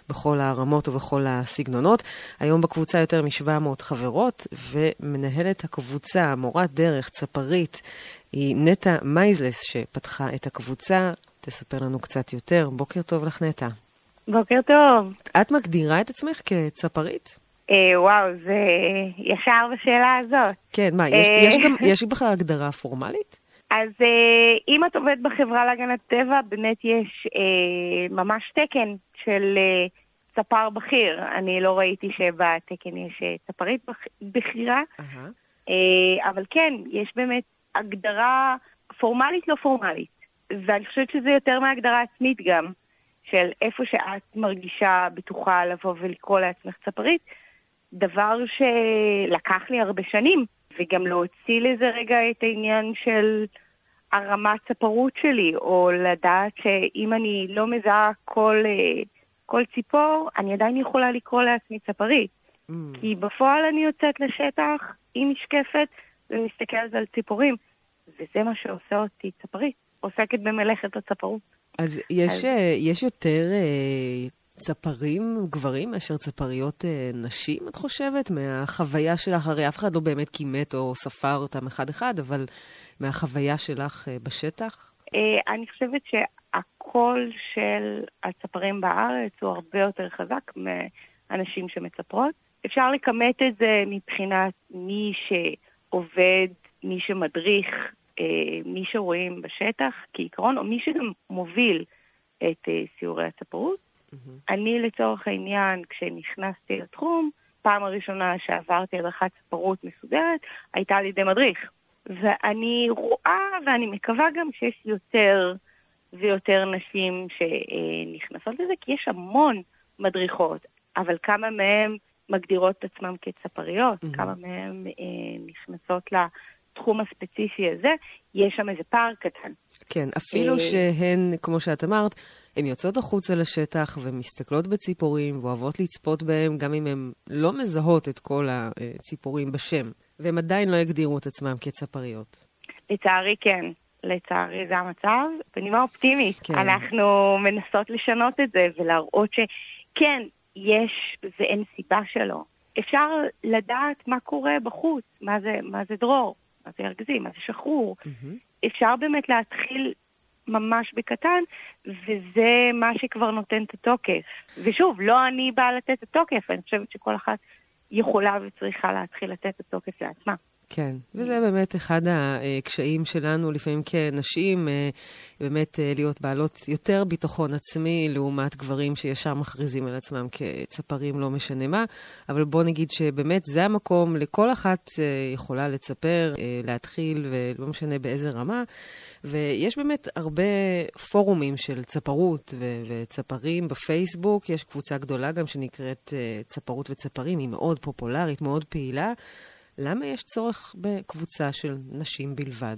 בכל הרמות ובכל הסגנונות. היום בקבוצה יותר מ-700 חברות, ומנהלת הקבוצה, מורת דרך, צפרית, היא נטע מייזלס שפתחה את הקבוצה. תספר לנו קצת יותר. בוקר טוב לך, נטע. בוקר טוב. את מגדירה את עצמך כצפרית? אה, וואו, זה ישר בשאלה הזאת. כן, מה, יש, אה... יש, גם, (laughs) יש בכלל הגדרה פורמלית? אז אה, אם את עובדת בחברה להגנת טבע, באמת יש אה, ממש תקן של אה, צפר בכיר. אני לא ראיתי שבתקן יש אה, צפרית בכירה, uh-huh. אה, אבל כן, יש באמת הגדרה פורמלית לא פורמלית. ואני חושבת שזה יותר מהגדרה עצמית גם. של איפה שאת מרגישה בטוחה לבוא ולקרוא לעצמך צפרית, דבר שלקח לי הרבה שנים, וגם להוציא לזה רגע את העניין של הרמת צפרות שלי, או לדעת שאם אני לא מזהה כל, אה, כל ציפור, אני עדיין יכולה לקרוא לעצמי צפרית. Mm. כי בפועל אני יוצאת לשטח עם משקפת ומסתכלת על ציפורים, וזה מה שעושה אותי צפרית, עוסקת במלאכת הצפרות. אז יש, אז... אה, יש יותר אה, צפרים גברים מאשר צפריות אה, נשים, את חושבת? מהחוויה שלך, הרי אף אחד לא באמת כימת או ספר אותם אחד-אחד, אבל מהחוויה שלך בשטח? אני חושבת שהקול של הצפרים בארץ הוא הרבה יותר חזק מאנשים שמצפרות. אפשר לכמת את זה מבחינת מי שעובד, מי שמדריך, מי שרואים בשטח כעיקרון, או מי שגם מוביל את אה, סיורי הצפרות. Mm-hmm. אני לצורך העניין, כשנכנסתי לתחום, פעם הראשונה שעברתי הדרכת צפרות מסודרת, הייתה על ידי מדריך. ואני רואה ואני מקווה גם שיש יותר ויותר נשים שנכנסות לזה, כי יש המון מדריכות, אבל כמה מהן מגדירות את עצמן כצפריות, mm-hmm. כמה מהן אה, נכנסות לתחום הספציפי הזה, יש שם איזה פער קטן. כן, אפילו אה, שהן, כמו שאת אמרת, הן יוצאות החוצה לשטח ומסתכלות בציפורים ואוהבות לצפות בהם, גם אם הן לא מזהות את כל הציפורים בשם, והן עדיין לא יגדירו את עצמם כצפריות. לצערי כן. לצערי זה המצב. בנימה אופטימית, כן. אנחנו מנסות לשנות את זה ולהראות שכן, יש ואין סיבה שלא. אפשר לדעת מה קורה בחוץ, מה זה, מה זה דרור, מה זה ארגזים, מה זה שחרור. Mm-hmm. אפשר באמת להתחיל ממש בקטן, וזה מה שכבר נותן את התוקף. ושוב, לא אני באה לתת את התוקף, אני חושבת שכל אחת יכולה וצריכה להתחיל לתת את התוקף לעצמה. כן, וזה באמת אחד הקשיים שלנו, לפעמים כנשים, אה, באמת אה, להיות בעלות יותר ביטחון עצמי לעומת גברים שישר מכריזים על עצמם כצפרים, לא משנה מה. אבל בוא נגיד שבאמת זה המקום, לכל אחת אה, יכולה לצפר, להתחיל, ולא משנה באיזה רמה. ויש באמת הרבה פורומים של צפרות ו- וצפרים בפייסבוק. יש קבוצה גדולה גם שנקראת צפרות וצפרים, היא מאוד פופולרית, מאוד פעילה. למה יש צורך בקבוצה של נשים בלבד?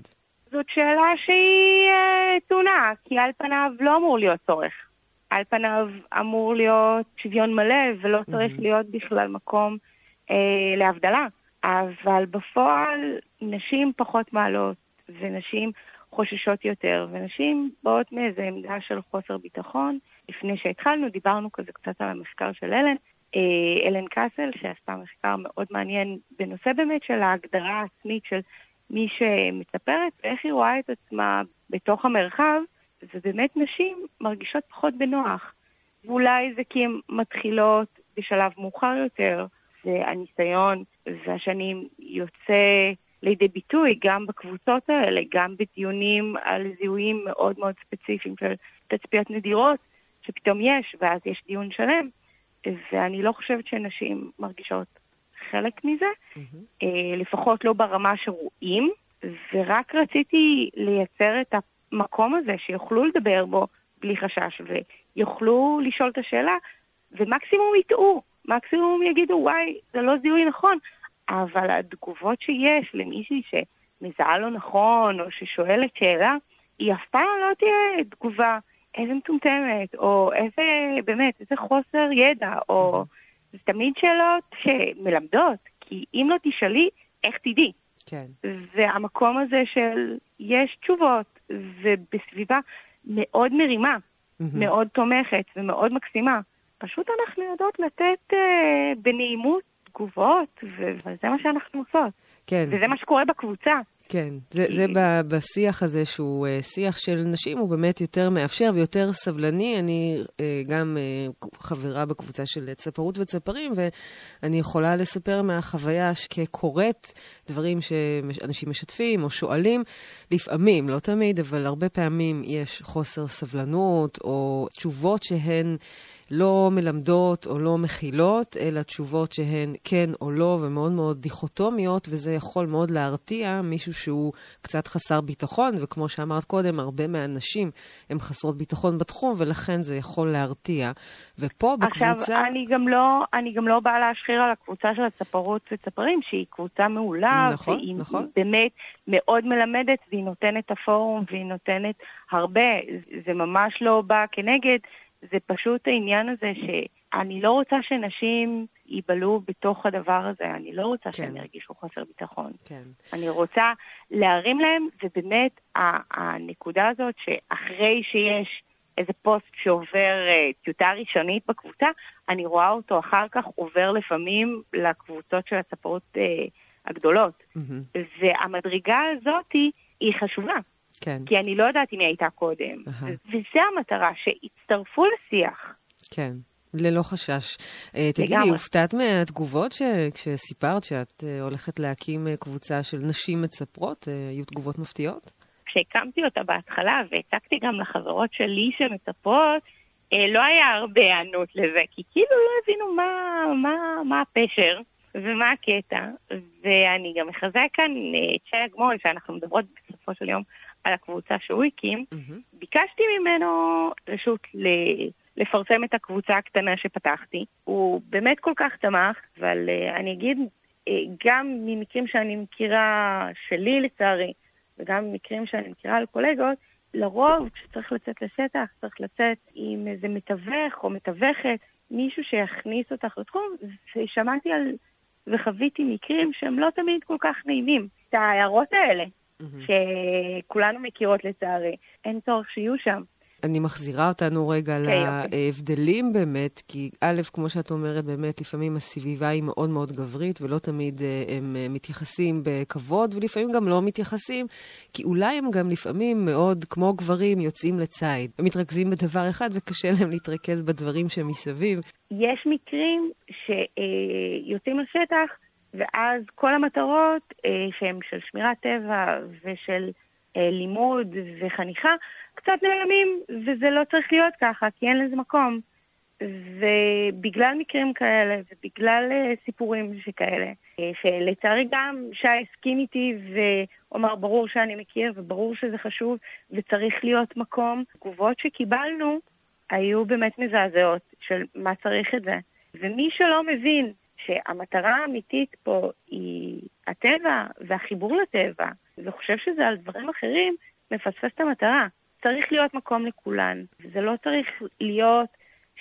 זאת שאלה שהיא אה, תונה, כי על פניו לא אמור להיות צורך. על פניו אמור להיות שוויון מלא, ולא צריך mm-hmm. להיות בכלל מקום אה, להבדלה. אבל בפועל נשים פחות מעלות, ונשים חוששות יותר, ונשים באות מאיזו עמדה של חוסר ביטחון. לפני שהתחלנו דיברנו כזה קצת על המחקר של אלן, אלן קאסל, שעשתה מחקר מאוד מעניין בנושא באמת של ההגדרה העצמית של מי שמספרת ואיך היא רואה את עצמה בתוך המרחב, ובאמת נשים מרגישות פחות בנוח. ואולי זה כי הן מתחילות בשלב מאוחר יותר, והניסיון והשנים יוצא לידי ביטוי גם בקבוצות האלה, גם בדיונים על זיהויים מאוד מאוד ספציפיים של תצפיות נדירות, שפתאום יש, ואז יש דיון שלם. ואני לא חושבת שנשים מרגישות חלק מזה, mm-hmm. לפחות לא ברמה שרואים, ורק רציתי לייצר את המקום הזה שיוכלו לדבר בו בלי חשש, ויוכלו לשאול את השאלה, ומקסימום יטעו, מקסימום יגידו, וואי, זה לא זיהוי נכון, אבל התגובות שיש למישהי שמזהה לא נכון, או ששואלת שאלה, היא אף פעם לא תהיה תגובה איזה מטומטמת, או איזה, באמת, איזה חוסר ידע, או... זה תמיד שאלות שמלמדות, כי אם לא תשאלי, איך תדעי? כן. והמקום הזה של יש תשובות, ובסביבה מאוד מרימה, mm-hmm. מאוד תומכת ומאוד מקסימה, פשוט אנחנו יודעות לתת אה, בנעימות תגובות, וזה מה שאנחנו עושות. כן. וזה מה שקורה בקבוצה. כן, זה, זה בשיח הזה שהוא uh, שיח של נשים, הוא באמת יותר מאפשר ויותר סבלני. אני uh, גם uh, חברה בקבוצה של צפרות וצפרים, ואני יכולה לספר מהחוויה שכקוראת דברים שאנשים משתפים או שואלים, לפעמים, לא תמיד, אבל הרבה פעמים יש חוסר סבלנות או תשובות שהן... לא מלמדות או לא מכילות, אלא תשובות שהן כן או לא ומאוד מאוד דיכוטומיות, וזה יכול מאוד להרתיע מישהו שהוא קצת חסר ביטחון, וכמו שאמרת קודם, הרבה מהנשים הן חסרות ביטחון בתחום, ולכן זה יכול להרתיע. ופה בקבוצה... עכשיו, אני גם לא, אני גם לא באה להשחיר על הקבוצה של הצפרות וצפרים, שהיא קבוצה מעולה, נכון, והיא נכון. באמת מאוד מלמדת, והיא נותנת את הפורום, והיא נותנת הרבה. זה ממש לא בא כנגד. זה פשוט העניין הזה שאני לא רוצה שנשים ייבלעו בתוך הדבר הזה, אני לא רוצה כן. שהם ירגישו חוסר ביטחון. כן. אני רוצה להרים להם, ובאמת הנקודה הזאת שאחרי שיש איזה פוסט שעובר אה, טיוטה ראשונית בקבוצה, אני רואה אותו אחר כך עובר לפעמים לקבוצות של הספרות אה, הגדולות. מהמם. והמדרגה הזאת היא חשובה, כן, כי אני לא יודעת אם היא הייתה קודם. אהה. וזו המטרה, שיצטרפו לשיח. כן. ללא חשש. אה, תגידי, לגמרי. הופתעת מהתגובות ש... כשסיפרת שאת אה, הולכת להקים אה, קבוצה של נשים מצפרות? היו תגובות מפתיעות? כשהקמתי אותה בהתחלה והצגתי גם לחברות שלי שמצפות, אה, לא היה הרבה היענות לזה, כי כאילו לא הבינו מה, מה, מה הפשר ומה הקטע. ואני גם מחזק כאן את שי אגמון, שאנחנו מדברות בסופו של יום על הקבוצה שהוא הקים. מהמם. ביקשתי ממנו רשות ל- לפרסם את הקבוצה הקטנה שפתחתי. הוא באמת כל כך תמך, אבל uh, אני אגיד, uh, גם ממקרים שאני מכירה שלי לצערי, וגם ממקרים שאני מכירה על קולגות, לרוב כשצריך לצאת לשטח, צריך לצאת עם איזה מתווך או מתווכת, מישהו שיכניס אותך לתחום, ושמעתי על וחוויתי מקרים שהם לא תמיד כל כך נעימים. את ההערות האלה, מהמם. שכולנו מכירות לצערי, אין צורך שיהיו שם. אני מחזירה אותנו רגע אוקיי, להבדלים באמת, כי א', כמו שאת אומרת, באמת, לפעמים הסביבה היא מאוד מאוד גברית, ולא תמיד אה, הם אה, מתייחסים בכבוד, ולפעמים גם לא מתייחסים, כי אולי הם גם לפעמים מאוד, כמו גברים, יוצאים לציד. הם מתרכזים בדבר אחד, וקשה להם להתרכז בדברים שמסביב. יש מקרים שיוצאים לשטח, ואז כל המטרות אה, שהן של שמירת טבע ושל אה, לימוד וחניכה, קצת נעלמים, וזה לא צריך להיות ככה, כי אין לזה מקום. ובגלל מקרים כאלה, ובגלל אה, סיפורים שכאלה, אה, שלצערי גם שי הסכים איתי ואומר, ברור שאני מכיר וברור שזה חשוב וצריך להיות מקום. תגובות שקיבלנו היו באמת מזעזעות של מה צריך את זה. ומי שלא מבין שהמטרה האמיתית פה היא הטבע והחיבור לטבע, וחושב שזה על דברים אחרים, מפספס את המטרה. צריך להיות מקום לכולן. וזה לא צריך להיות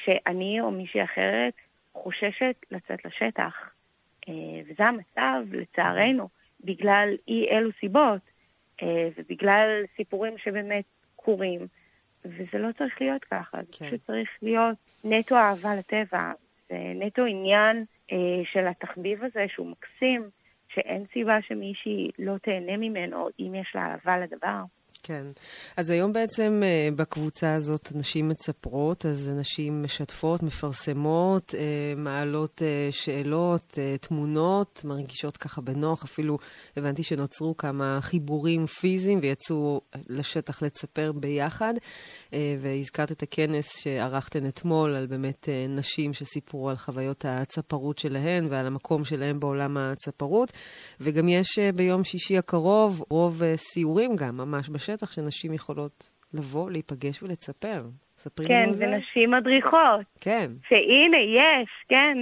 שאני או מישהי אחרת חוששת לצאת לשטח. אה, וזה המצב, לצערנו, בגלל אי אלו סיבות, אה, ובגלל סיפורים שבאמת קורים. וזה לא צריך להיות ככה, זה כן. פשוט צריך להיות נטו אהבה לטבע. זה נטו עניין של התחביב הזה שהוא מקסים, שאין סיבה שמישהי לא תהנה ממנו אם יש לה אהבה לדבר. כן. אז היום בעצם אה, בקבוצה הזאת נשים מצפרות, אז נשים משתפות, מפרסמות, אה, מעלות אה, שאלות, אה, תמונות, מרגישות ככה בנוח, אפילו הבנתי שנוצרו כמה חיבורים פיזיים ויצאו לשטח לצפר ביחד. אה, והזכרת את הכנס שערכתן אתמול על באמת אה, נשים שסיפרו על חוויות הצפרות שלהן ועל המקום שלהן בעולם הצפרות. וגם יש אה, ביום שישי הקרוב רוב סיורים גם, ממש בשטח, שנשים יכולות לבוא, להיפגש ולצפר. ספרי לנו כן, על זה. ונשים מדריכות. כן. שהנה, יש, כן.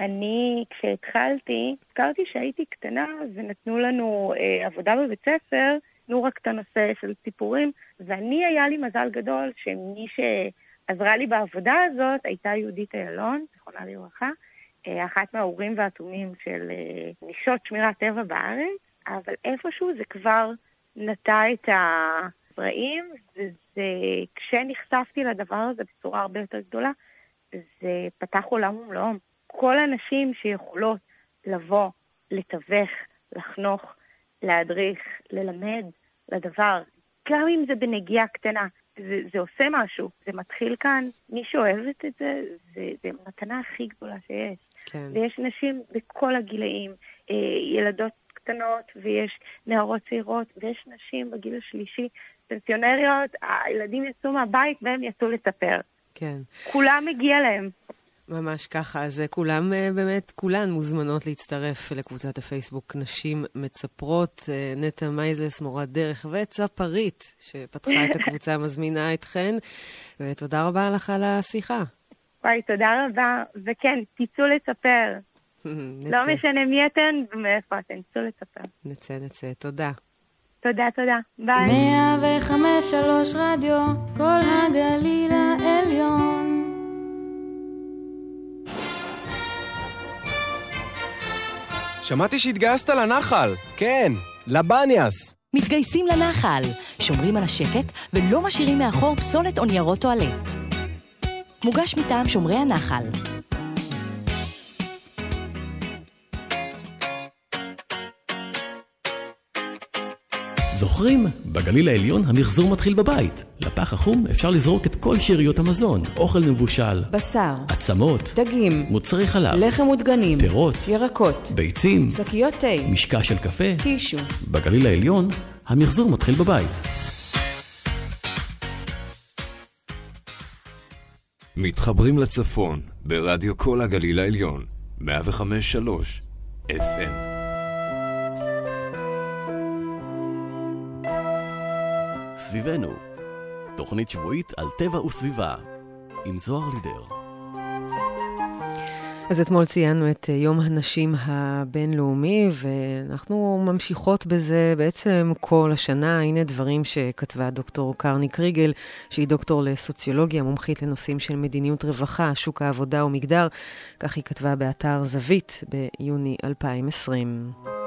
אני, כשהתחלתי, הזכרתי שהייתי קטנה ונתנו לנו אה, עבודה בבית ספר, תנו רק את הנושא של סיפורים, ואני, היה לי מזל גדול שמי שעזרה לי בעבודה הזאת הייתה יהודית איילון, זיכרונה לברכה, אה, אחת מהאורים והתומים של אה, נשות שמירת טבע בארץ, אבל איפשהו זה כבר נטע את הזרעים, וזה, כשנחשפתי לדבר הזה בצורה הרבה יותר גדולה, זה פתח עולם ומלואו. כל הנשים שיכולות לבוא, לתווך, לחנוך, להדריך, ללמד לדבר, גם אם זה בנגיעה קטנה, זה, זה עושה משהו. זה מתחיל כאן, מי שאוהבת את זה, זה, זה המתנה הכי גדולה שיש. כן. ויש נשים בכל הגילאים, אה, ילדות קטנות, ויש נערות צעירות, ויש נשים בגיל השלישי, פנסיונריות, הילדים יצאו מהבית והם יצאו לספר. כן. כולם מגיע להם. ממש ככה, אז אה, כולם אה, באמת, כולן מוזמנות להצטרף לקבוצת הפייסבוק נשים מצפרות. אה, נטע מייזלס, מורת דרך וצפרית, שפתחה את הקבוצה, (laughs) מזמינה אתכן, ותודה רבה לך על השיחה. וואי, תודה רבה. וכן, תצאו לצפר. (laughs) לא משנה מי אתן ומאיפה אתן, צאו לצפר. נצא, נצא. תודה. תודה, תודה. ביי. מאה וחמש שלוש רדיו, כל הגליל העליון. שמעתי שהתגייסת לנחל. כן, לבניאס. מתגייסים לנחל. שומרים על השקט ולא משאירים מאחור פסולת או ניירות טואלט. מוגש מטעם שומרי הנחל. זוכרים? בגליל העליון המחזור מתחיל בבית. לפח החום אפשר לזרוק את כל שאריות המזון, אוכל מבושל, בשר, עצמות, דגים, מוצרי חלב, לחם ודגנים, פירות, ירקות, ביצים, שקיות תה, משקע של קפה. טישו. בגליל העליון המחזור מתחיל בבית. מתחברים לצפון ברדיו כל הגליל העליון, 105.3 FM. סביבנו, תוכנית שבועית על טבע וסביבה, עם זוהר לידר. אז אתמול ציינו את אה, יום הנשים הבינלאומי, ואנחנו ממשיכות בזה בעצם כל השנה. הנה דברים שכתבה דוקטור קרני קריגל, שהיא דוקטור לסוציולוגיה, מומחית לנושאים של מדיניות רווחה, שוק העבודה ומגדר. כך היא כתבה באתר זווית ביוני 2020.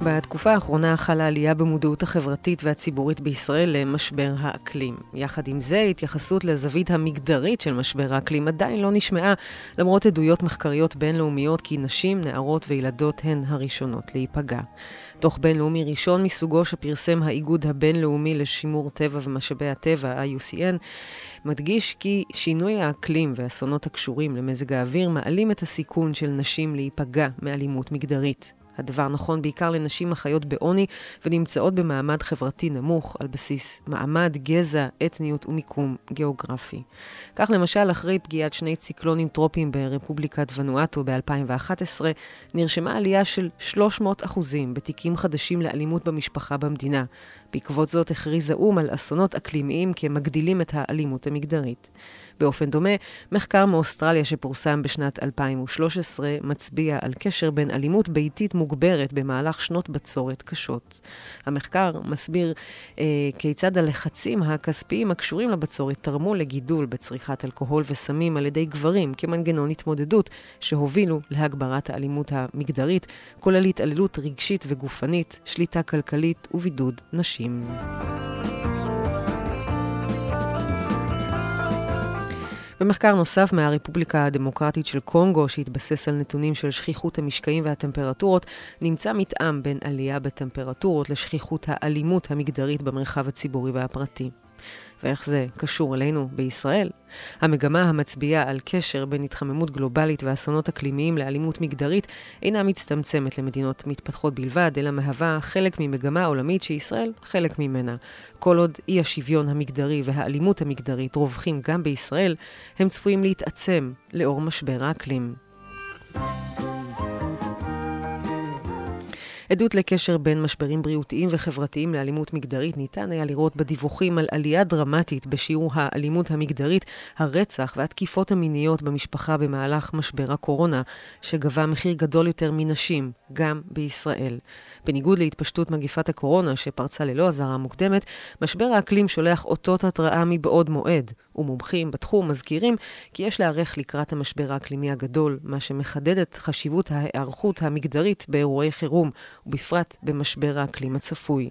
בתקופה האחרונה חלה עלייה במודעות החברתית והציבורית בישראל למשבר האקלים. יחד עם זה, התייחסות לזווית המגדרית של משבר האקלים עדיין לא נשמעה, למרות עדויות מחקריות בינלאומיות כי נשים, נערות וילדות הן הראשונות להיפגע. דוח בינלאומי ראשון מסוגו שפרסם האיגוד הבינלאומי לשימור טבע ומשאבי הטבע, IUCN, מדגיש כי שינוי האקלים ואסונות הקשורים למזג האוויר מעלים את הסיכון של נשים להיפגע מאלימות מגדרית. הדבר נכון בעיקר לנשים החיות בעוני ונמצאות במעמד חברתי נמוך על בסיס מעמד, גזע, אתניות ומיקום גיאוגרפי. כך למשל, אחרי פגיעת שני ציקלונים טרופיים ברפובליקת ונואטו ב-2011, נרשמה עלייה של 300 אחוזים בתיקים חדשים לאלימות במשפחה במדינה. בעקבות זאת הכריז האו"ם על אסונות אקלימיים כמגדילים את האלימות המגדרית. באופן דומה, מחקר מאוסטרליה שפורסם בשנת 2013 מצביע על קשר בין אלימות ביתית מוגברת במהלך שנות בצורת קשות. המחקר מסביר אה, כיצד הלחצים הכספיים הקשורים לבצורת תרמו לגידול בצריכת אלכוהול וסמים על ידי גברים כמנגנון התמודדות שהובילו להגברת האלימות המגדרית, כולל התעללות רגשית וגופנית, שליטה כלכלית ובידוד נשים. במחקר נוסף מהרפובליקה הדמוקרטית של קונגו, שהתבסס על נתונים של שכיחות המשקעים והטמפרטורות, נמצא מתאם בין עלייה בטמפרטורות לשכיחות האלימות המגדרית במרחב הציבורי והפרטי. ואיך זה קשור אלינו בישראל. המגמה המצביעה על קשר בין התחממות גלובלית ואסונות אקלימיים לאלימות מגדרית אינה מצטמצמת למדינות מתפתחות בלבד, אלא מהווה חלק ממגמה עולמית שישראל חלק ממנה. כל עוד אי השוויון המגדרי והאלימות המגדרית רווחים גם בישראל, הם צפויים להתעצם לאור משבר האקלים. עדות לקשר בין משברים בריאותיים וחברתיים לאלימות מגדרית ניתן היה לראות בדיווחים על עלייה דרמטית בשיעור האלימות המגדרית, הרצח והתקיפות המיניות במשפחה במהלך משבר הקורונה, שגבה מחיר גדול יותר מנשים, גם בישראל. בניגוד להתפשטות מגיפת הקורונה שפרצה ללא אזהרה מוקדמת, משבר האקלים שולח אותות התראה מבעוד מועד, ומומחים בתחום מזכירים כי יש להיערך לקראת המשבר האקלימי הגדול, מה שמחדד את חשיבות ההיערכות המגדרית באירועי חירום, ובפרט במשבר האקלים הצפוי.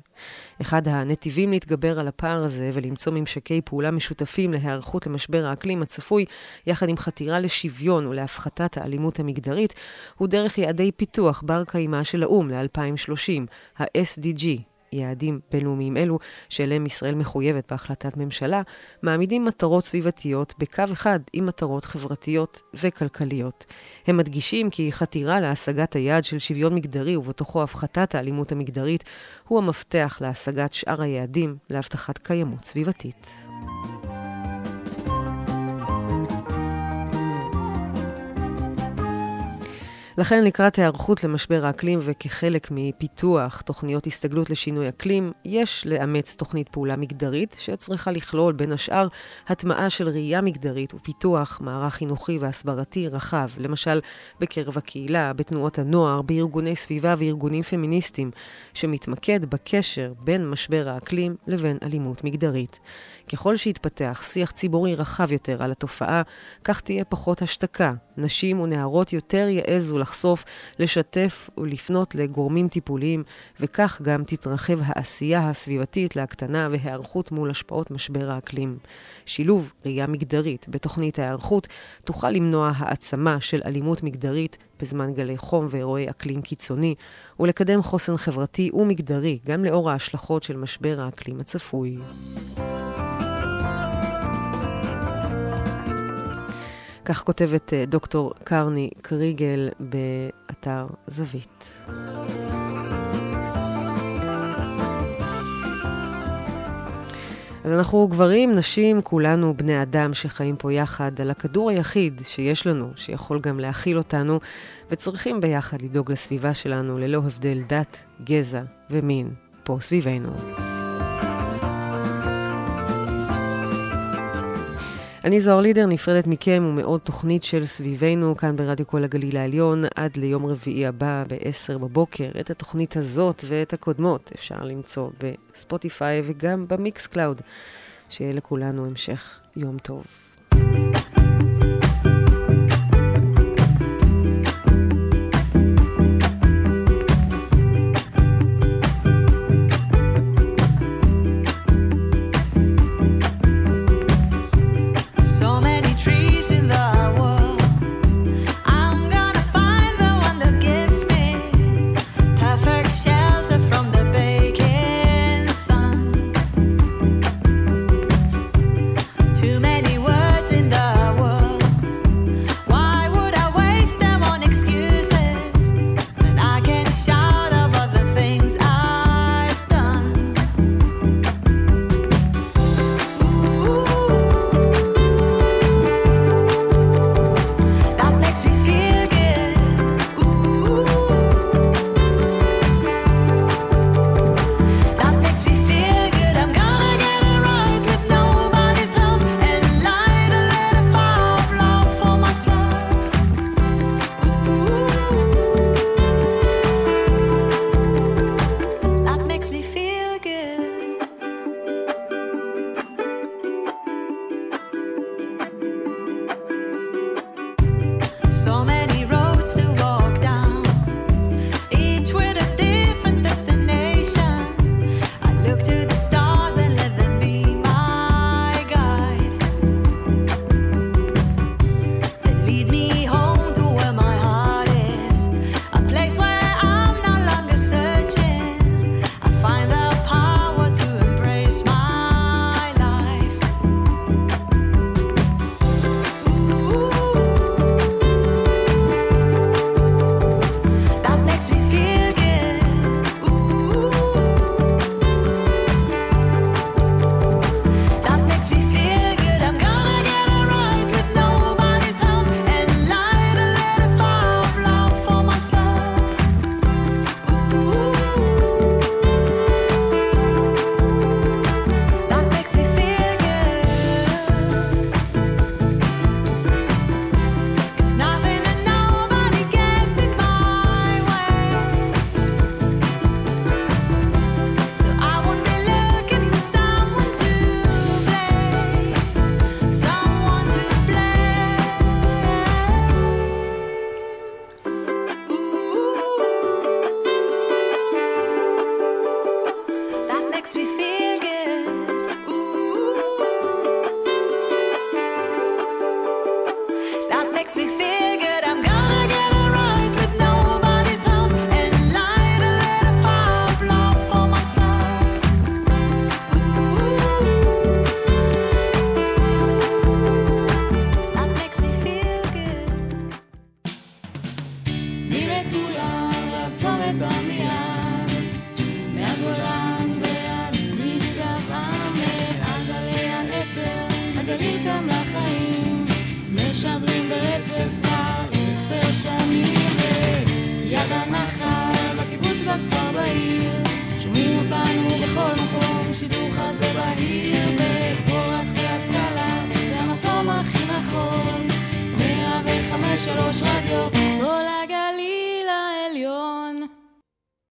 אחד הנתיבים להתגבר על הפער הזה ולמצוא ממשקי פעולה משותפים להיערכות למשבר האקלים הצפוי, יחד עם חתירה לשוויון ולהפחתת האלימות המגדרית, הוא דרך יעדי פיתוח בר קיימא של האו"ם ל-2030, ה-SDG, יעדים בינלאומיים אלו, שאליהם ישראל מחויבת בהחלטת ממשלה, מעמידים מטרות סביבתיות בקו אחד עם מטרות חברתיות וכלכליות. הם מדגישים כי חתירה להשגת היעד של שוויון מגדרי ובתוכו הפחתת האלימות המגדרית הוא המפתח להשגת שאר היעדים להבטחת קיימות סביבתית. לכן לקראת היערכות למשבר האקלים וכחלק מפיתוח תוכניות הסתגלות לשינוי אקלים, יש לאמץ תוכנית פעולה מגדרית שצריכה לכלול בין השאר הטמעה של ראייה מגדרית ופיתוח מערך חינוכי והסברתי רחב, למשל בקרב הקהילה, בתנועות הנוער, בארגוני סביבה וארגונים פמיניסטיים, שמתמקד בקשר בין משבר האקלים לבין אלימות מגדרית. ככל שיתפתח שיח ציבורי רחב יותר על התופעה, כך תהיה פחות השתקה. נשים ונערות יותר יעזו לחשוף, לשתף ולפנות לגורמים טיפוליים, וכך גם תתרחב העשייה הסביבתית להקטנה והיערכות מול השפעות משבר האקלים. שילוב ראייה מגדרית בתוכנית ההיערכות תוכל למנוע העצמה של אלימות מגדרית בזמן גלי חום ואירועי אקלים קיצוני, ולקדם חוסן חברתי ומגדרי גם לאור ההשלכות של משבר האקלים הצפוי. כך כותבת אה, דוקטור קרני קריגל באתר זווית. אז אנחנו גברים, נשים, כולנו בני אדם שחיים פה יחד על הכדור היחיד שיש לנו, שיכול גם להכיל אותנו, וצריכים ביחד לדאוג לסביבה שלנו ללא הבדל דת, גזע ומין, פה סביבנו. אני זוהר לידר, נפרדת מכם ומעוד תוכנית של סביבנו כאן ברדיו כל הגליל העליון עד ליום רביעי הבא ב-10 בבוקר. את התוכנית הזאת ואת הקודמות אפשר למצוא ב Spotify וגם ב Mixcloud. שיהיה לכולנו המשך יום טוב.